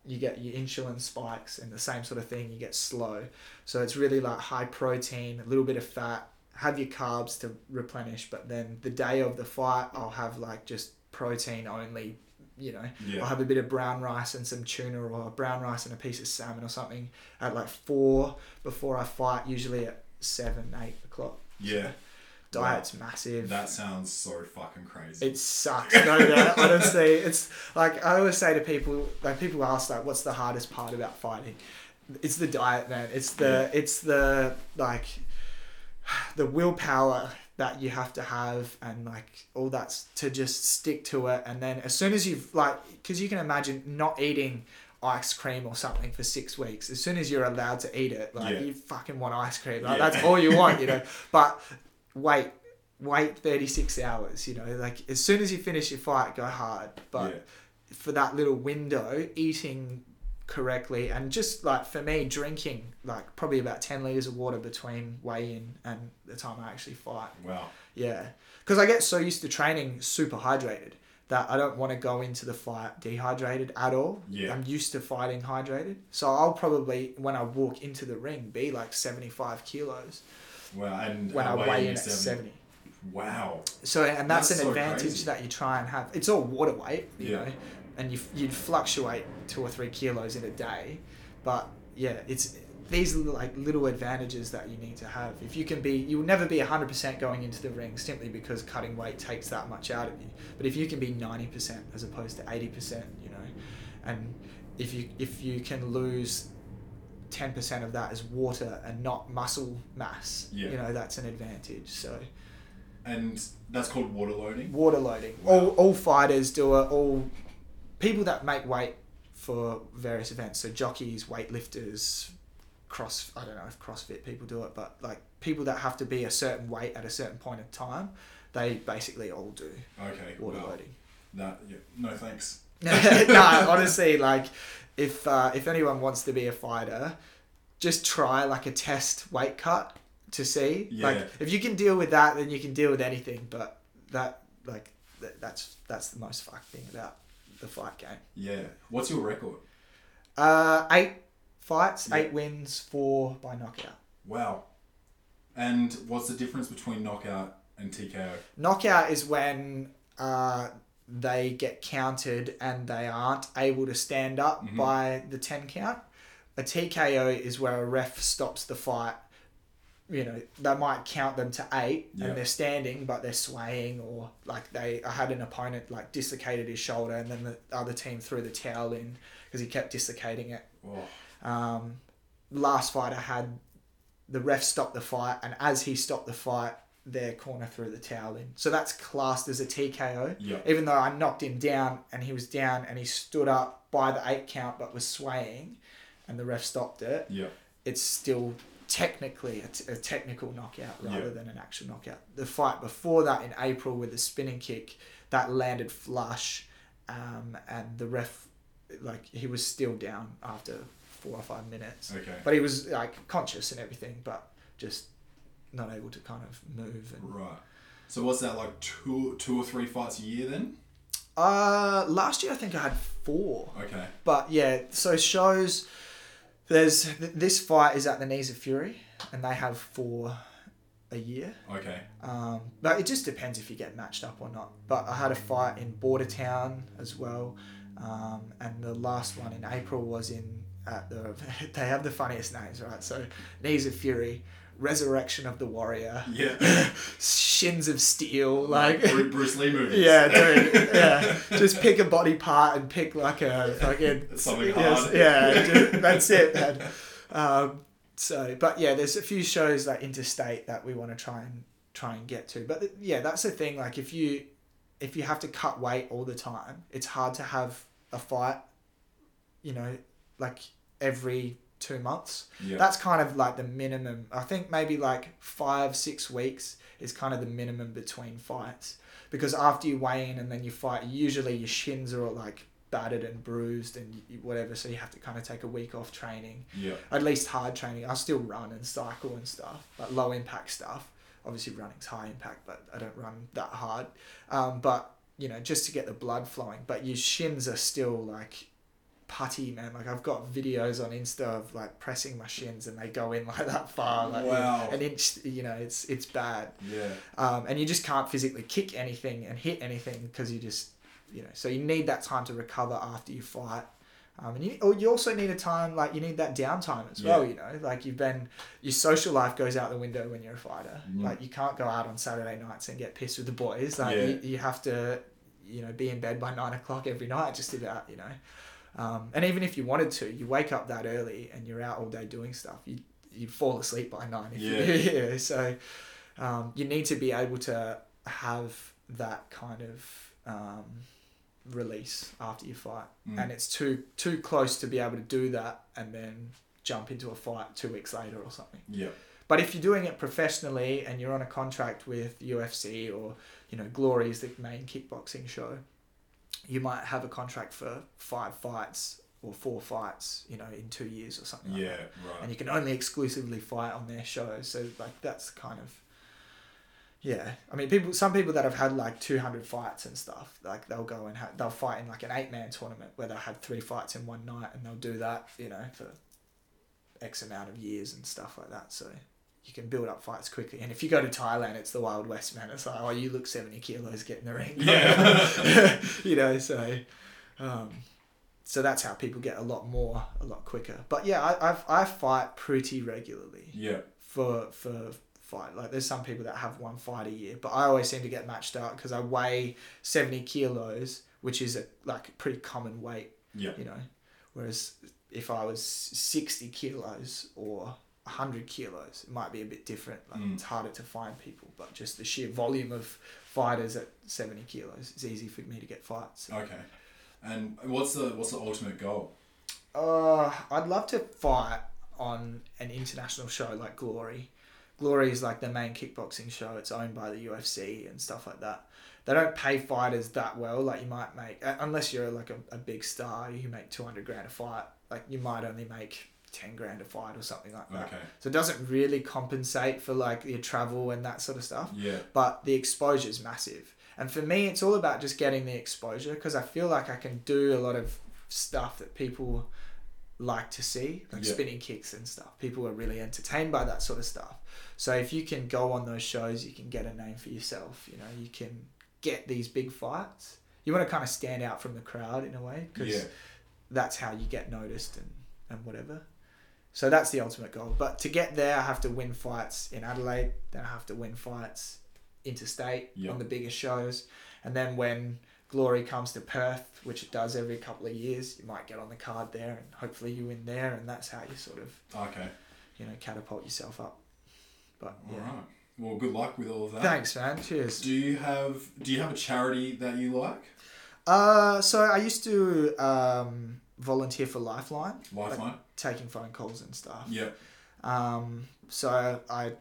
you get your insulin spikes and the same sort of thing. You get slow, so it's really like high protein, a little bit of fat. Have your carbs to replenish, but then the day of the fight, I'll have like just protein only. You know, Yeah. I'll have a bit of brown rice and some tuna or brown rice and a piece of salmon or something at like four before I fight, usually at seven, eight o'clock. Yeah. Diet's massive. That sounds so fucking crazy. it sucks. No, no, *laughs* honestly, it's like I always say to people, like people ask like, what's the hardest part about fighting? It's the diet, man. It's the, it's the like, the willpower that you have to have and like all that's to just stick to it and then as soon as you've like because you can imagine not eating ice cream or something for six weeks as soon as you're allowed to eat it like Yeah. you fucking want ice cream like, Yeah. that's all you want you know *laughs* but wait wait 36 hours you know like as soon as you finish your fight go hard but Yeah. for that little window eating correctly and just like for me drinking like probably about 10 liters of water between weigh-in and the time i actually fight Wow. yeah because i get so used to training super hydrated that i don't want to go into the fight dehydrated at all Yeah. i'm used to fighting hydrated so i'll probably when i walk into the ring be like 75 kilos Wow. And when i weigh in at 70 Wow. so and that's, That's an so advantage crazy. that you try and have. It's all water weight, you Yeah. know, and you you'd fluctuate two or three kilos in a day, but yeah, it's these like little advantages that you need to have. If you can be, you will never be hundred percent going into the ring simply because cutting weight takes that much out of you. But if you can be ninety percent as opposed to eighty percent, you know, and if you if you can lose. 10% of that is water and not muscle mass. Yeah. You know, that's an advantage. So, And that's called water loading. water loading. Wow. All, all fighters do it. All people that make weight for various events. So jockeys, weightlifters, cross. I don't know if CrossFit people do it, but like people that have to be a certain weight at a certain point in time, they basically all do Okay. water wow. loading. That. Yeah. No thanks. *laughs* no, honestly, like if uh, if anyone wants to be a fighter, just try like a test weight cut to see. Yeah. Like if you can deal with that, then you can deal with anything. But that like th- that's that's the most fucked thing about the fight game. Yeah. What's your record? Uh, eight fights, Yeah. eight wins, four by knockout. Wow. And what's the difference between knockout and TKO? Knockout is when uh, they get counted and they aren't able to stand up Mhm. by the 10 count. A TKO is where a ref stops the fight. You know, they might count them to eight Yeah. and they're standing, but they're swaying, or like they. I had an opponent like dislocated his shoulder, and then the other team threw the towel in because he kept dislocating it. Oh. Um, last fight I had, the ref stopped the fight, and as he stopped the fight, their corner threw the towel in. So that's classed as a TKO. Yeah. Even though I knocked him down and he was down and he stood up by the eight count but was swaying, and the ref stopped it, Yeah. it's still technically a, t- a technical knockout rather Yeah. than an actual knockout. The fight before that in April with the spinning kick that landed flush, um, and the ref, like he was still down after four or five minutes, Okay. but he was like conscious and everything, but just not able to kind of move. And Right. So what's that like two two or three fights a year then? uh, last year I think I had four. Okay. But yeah, so shows. There's th- this fight is at the Knees of Fury, and they have four a year. Okay. Um, but it just depends if you get matched up or not. But I had a fight in Bordertown as well, um, and the last one in April was in at the. *laughs* They have the funniest names, right? So Knees of Fury, Resurrection of the Warrior, Yeah. *laughs* Shins of Steel, like like. Bruce Lee movies. Yeah, *laughs* dude. Yeah, just pick a body part and pick like a fucking Something hard. Yeah, just- that's it, man. Um, so, but yeah, there's a few shows like interstate that we want to try and try and get to. But th- yeah, that's the thing. Like if you if you have to cut weight all the time, it's hard to have a fight. You know, like every two months. Yeah. That's kind of like the minimum. I think maybe like five, six weeks is kind of the minimum between fights. Because after you weigh in and then you fight, usually your shins are all like battered and bruised and whatever. So you have to kind of take a week off training, yeah. at least hard training. I still run and cycle and stuff, like low impact stuff. Obviously, running's high impact, but I don't run that hard. Um, but you know, just to get the blood flowing. But your shins are still like putty, man. Like I've got videos on Insta of like pressing my shins and they go in *laughs* like that far, like Wow. an inch. You know, it's it's bad. Yeah. Um, and you just can't physically kick anything and hit anything because you just, you know, so you need that time to recover after you fight. Um, and you, or you also need a time like you need that downtime as well. Yeah. You know, like you've been your social life goes out the window when you're a fighter. Mhm. Like you can't go out on Saturday nights and get pissed with the boys. Like Yeah. you, you have to, you know, be in bed by nine o'clock every night just about. You know, um, and even if you wanted to, you wake up that early and you're out all day doing stuff. You you fall asleep by nine. If Yeah. You, *laughs* yeah. So um, you need to be able to have that kind of um, release after you fight, Mm. and it's too too close to be able to do that and then jump into a fight two weeks later or something. Yeah. But But if you're doing it professionally and you're on a contract with UFC or you know Glory is the main kickboxing show, you might have a contract for five fights or four fights, you know, in two years or something. like Yeah, that. right. And you can only exclusively fight on their shows. So like that's kind of yeah. I mean, people. Some people that have had like two hundred fights and stuff, like they'll go and ha- they'll fight in like an eight man tournament where they'll have three fights in one night, and they'll do that, you know, for X amount of years and stuff like that. So you can build up fights quickly. And if you go to Thailand, it's the Wild West, man. It's like, oh, you look seventy kilos, get in the ring. Yeah. *laughs* you know, so. Um, so that's how people get a lot more, a lot quicker. But yeah, I I've, I fight pretty regularly Yeah. for for fight. Like there's some people that have one fight a year, but I always seem to get matched out because I weigh seventy kilos, which is a like a pretty common weight, Yeah. you know. Whereas if I was sixty kilos or hundred kilos, it might be a bit different. Like Mm. it's harder to find people, but just the sheer volume of fighters at seventy kilos, it's easy for me to get fights. Okay. And what's the what's the ultimate goal? Uh, I'd love to fight on an international show like Glory. Glory is like the main kickboxing show. It's owned by the UFC and stuff like that. They don't pay fighters that well. Like you might make, uh, unless you're like a, a big star, you make two hundred grand a fight. Like you might only make ten grand a fight or something like that. Okay. So it doesn't really compensate for like your travel and that sort of stuff Yeah. but the exposure is massive. And for me, it's all about just getting the exposure because I feel like I can do a lot of stuff that people like to see, like Yeah. spinning kicks and stuff. People are really entertained by that sort of stuff. So if you can go on those shows, you can get a name for yourself. You know, you can get these big fights. You want to kind of stand out from the crowd in a way because Yeah. that's how you get noticed and, and whatever. So that's the ultimate goal. But to get there, I have to win fights in Adelaide. Then I have to win fights interstate Yeah. on the biggest shows. And then when Glory comes to Perth, which it does every couple of years, you might get on the card there and hopefully you win there. And that's how you sort of, Okay. you know, catapult yourself up. But All yeah. right. Well, good luck with all of that. Thanks, man. Cheers. Do you have Do you have a charity that you like? Uh, so I used to um, volunteer for Lifeline, Lifeline. Taking phone calls and stuff. Yeah. Um, so I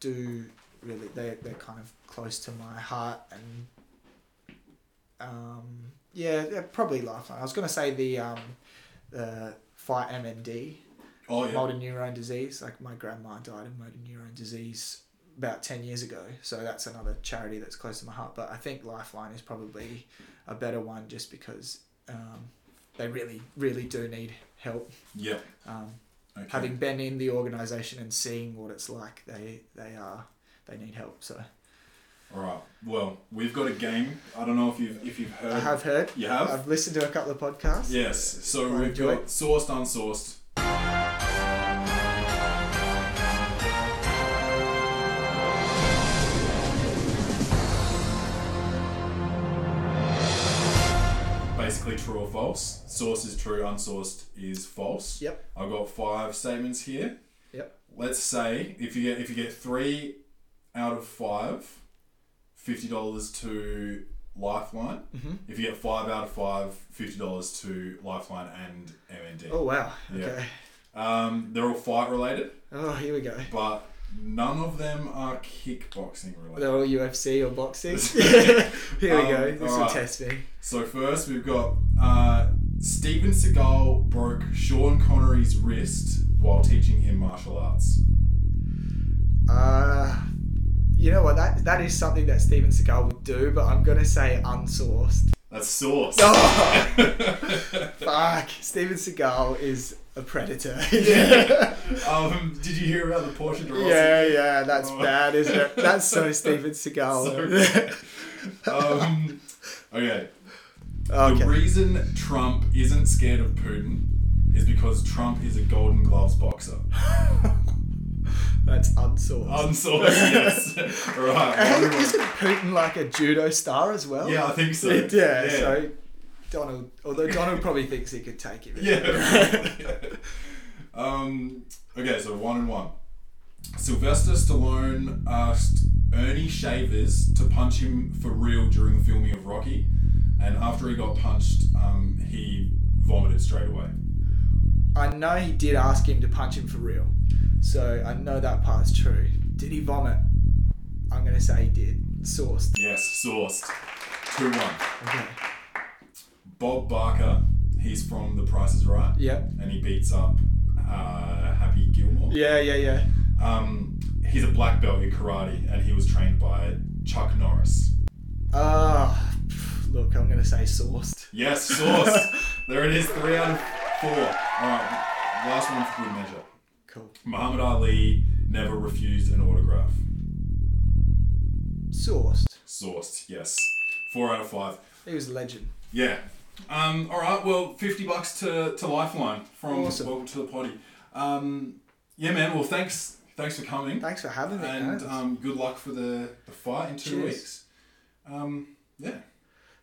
do really they they're kind of close to my heart and um, yeah they're probably lifeline. I was gonna say the um, the fight MND Oh yeah. motor neurone disease. Like my grandma died of motor neurone disease about ten years ago, so that's another charity that's close to my heart. But I think Lifeline is probably a better one just because um, they really really do need help. Yeah. Um, Okay. having been in the organization and seeing what it's like, they they are they need help. So All right. Well, we've got a game. I don't know if you've if you've heard. I have heard. You have. I've listened to a couple of podcasts. Yes. So I we've got it. sourced, unsourced. True or false. Source is true, unsourced is false. Yep. I've got five statements here. Yep. Let's say if you get if you get three out of five, fifty dollars to Lifeline. hmm If you get five out of five, fifty dollars to Lifeline and MND. Oh wow. Yeah. Okay. Um, they're all fight related, Oh, here we go. but none of them are kickboxing related. They're all UFC or boxing. *laughs* *laughs* here we Um, go. This will alright. test me. So first we've got uh, Steven Seagal broke Sean Connery's wrist while teaching him martial arts. Uh, you know what? That that is something that Steven Seagal would do, but I'm gonna say unsourced. That's source. Oh, *laughs* fuck! Steven Seagal is a predator. *laughs* Yeah. *laughs* um, did you hear about the Portia de Yeah, yeah, that's Oh. bad, isn't it? *laughs* That's so Steven Seagal. Um, okay. The reason Trump isn't scared of Putin is because Trump is a Golden Gloves boxer. That's unsourced. Unsourced, yes. right. Isn't Putin like a judo star as well? Yeah, I think so. Yeah, so Donald, although Donald probably thinks he could take him. Yeah. *laughs* um, okay, so one and one. Sylvester Stallone asked Earnie Shavers to punch him for real during the filming of Rocky, and after he got punched, um, he vomited straight away. I know he did ask him to punch him for real. So I know that part's true. Did he vomit? I'm gonna say he did. Sourced. Yes, sourced. 2 1. Okay. Bob Barker, he's from The Price is Right. Yep. And he beats up uh, Happy Gilmore. Yeah, yeah, yeah. Um, he's a black belt in karate and he was trained by Chuck Norris. Ah, look, I'm gonna say sourced. Yes, sourced. *laughs* there it is, 3 out of 4. Alright, last one for good measure. Cool. Muhammad Ali never refused an autograph. Sourced. Sourced, yes. 4 out of 5. He was a legend. Yeah. Um, all right. Well, fifty bucks to, to Lifeline from Awesome. Welcome to the Potty. Um, yeah, man. Well, thanks. Thanks for coming. Thanks for having me. and um, good luck for the, the fight in two Cheers. weeks. Um, yeah.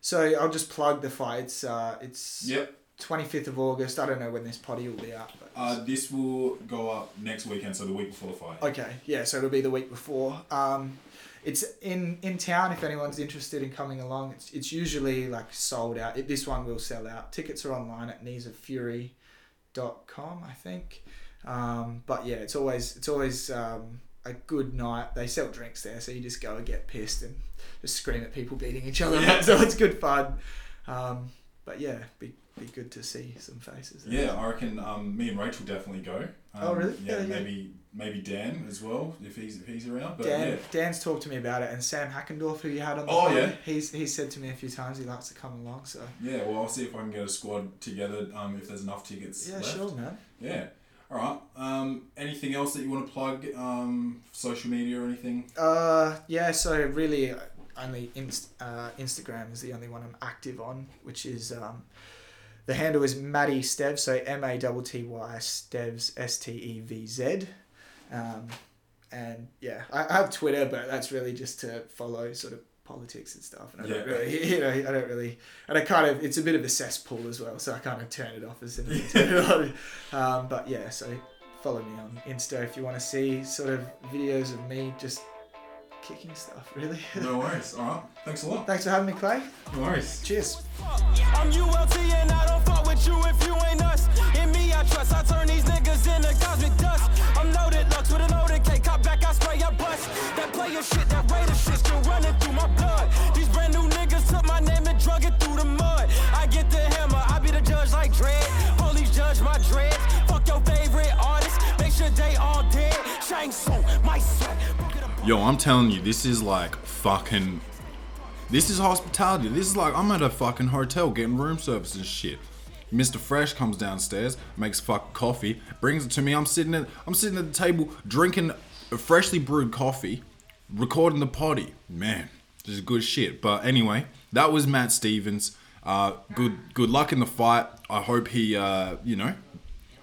so I'll just plug the fight. It's uh, it's Yep. 25th of August. I don't know when this potty will be out, but Uh, this will go up next weekend, so the week before the fight. okay, yeah. So it'll be the week before. Um, it's in in town. If anyone's interested in coming along, it's it's usually like sold out. It, this one will sell out. Tickets are online at kneesoffury.com, I think. Um, but yeah, it's always it's always um, a good night. They sell drinks there, so you just go and get pissed and just scream at people beating each other Yeah. *laughs* So it's good fun. Um, but yeah, be be good to see some faces. there. Yeah, I reckon um, me and Rachel definitely go. Um, Oh, really? Yeah, Yeah, yeah. maybe maybe Dan as well if he's if he's around. But Dan, yeah, Dan's talked to me about it, and Sam Hackendorf, who you had on the Oh, phone, yeah. he's he's said to me a few times he likes to come along. So yeah. Well, I'll see if I can get a squad together. Um, if there's enough tickets. yeah, left. sure, man. Yeah. All right. Um, anything else that you want to plug? Um, social media or anything? Uh, yeah. So really, uh, only inst- uh, Instagram is the only one I'm active on, which is um, the handle is Matty Stev. So M A T T Y Stevz S T E V Z. Um, and yeah, I, I have Twitter, but that's really just to follow sort of politics and stuff. And I don't really, *laughs* you know, I don't really, and I kind of, it's a bit of a cesspool as well, so I kind of turn it off as soon as turn it on. *laughs* Um, but yeah, so follow me on Insta if you want to see sort of videos of me just kicking stuff, really. *laughs* No worries. All right. Thanks a lot. Thanks for having me, Clay. No worries. Cheers. I'm ULT and I don't fuck with you if you ain't us. In me, I trust. I turn these niggas into cosmic dust. I'm loaded, lux with an loaded K. Cop back, I spray, I bust. That player shit, that raider shit still running through my blood. These brand new niggas took my name and drug it through the mud. I get the hammer, I be the judge like Dredd. Police judge my dreads. Fuck your favorite artist, make sure they all dead. Shang Yo, I'm telling you, this is like fucking. This is hospitality. This is like I'm at a fucking hotel getting room service and shit. Mr. Fresh comes downstairs, makes fucking coffee, brings it to me. I'm sitting at I'm sitting at the table drinking freshly brewed coffee, recording the potty. Man, this is good shit. But anyway, that was Matt Stevens. Uh, good good luck in the fight. I hope he uh, you know,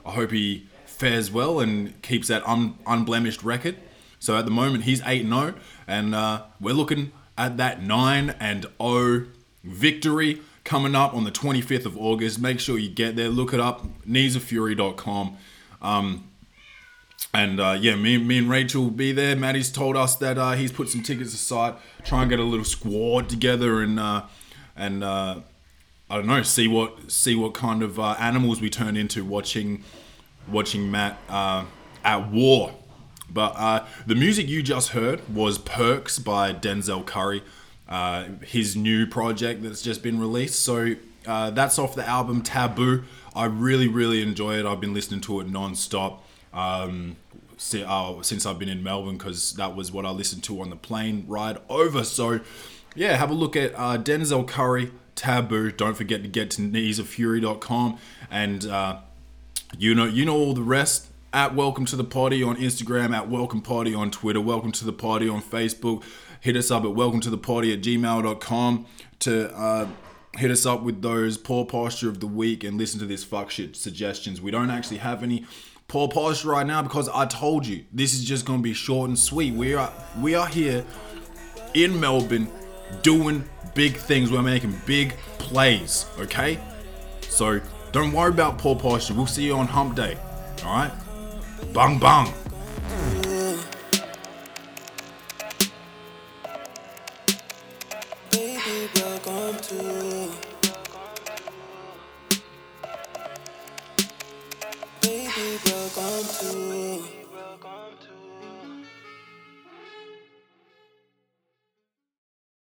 I hope he fares well and keeps that un- unblemished record. So at the moment he's eight and zero, and uh, we're looking at that nine and zero victory coming up on the 25th of August. Make sure you get there. Look it up. Kneesoffury.com. Um, and uh, yeah, me, me and Rachel will be there. Matty's told us that uh, he's put some tickets aside, try and get a little squad together and uh, and uh, I don't know, see what see what kind of uh, animals we turn into watching watching Matt uh, at war. But uh, the music you just heard was Percs by Denzel Curry, uh, his new project that's just been released. So uh, that's off the album Taboo. I really, really enjoy it. I've been listening to it non-stop um, uh, since I've been in Melbourne because that was what I listened to on the plane ride over. So yeah, have a look at uh, Denzel Curry, Taboo. Don't forget to get to kneesoffury.com and uh, you know, you know all the rest. At Welcome to the Potty on Instagram, at Welcome Potty on Twitter, Welcome to the Potty on Facebook. Hit us up at Welcome to the Potty at gmail.com to uh, hit us up with those poor posture of the week and listen to this fuck shit suggestions. We don't actually have any poor posture right now because I told you this is just gonna be short and sweet. We are we are here in Melbourne doing big things. We're making big plays, okay? So don't worry about poor posture. We'll see you on hump day. Alright? Bang bang.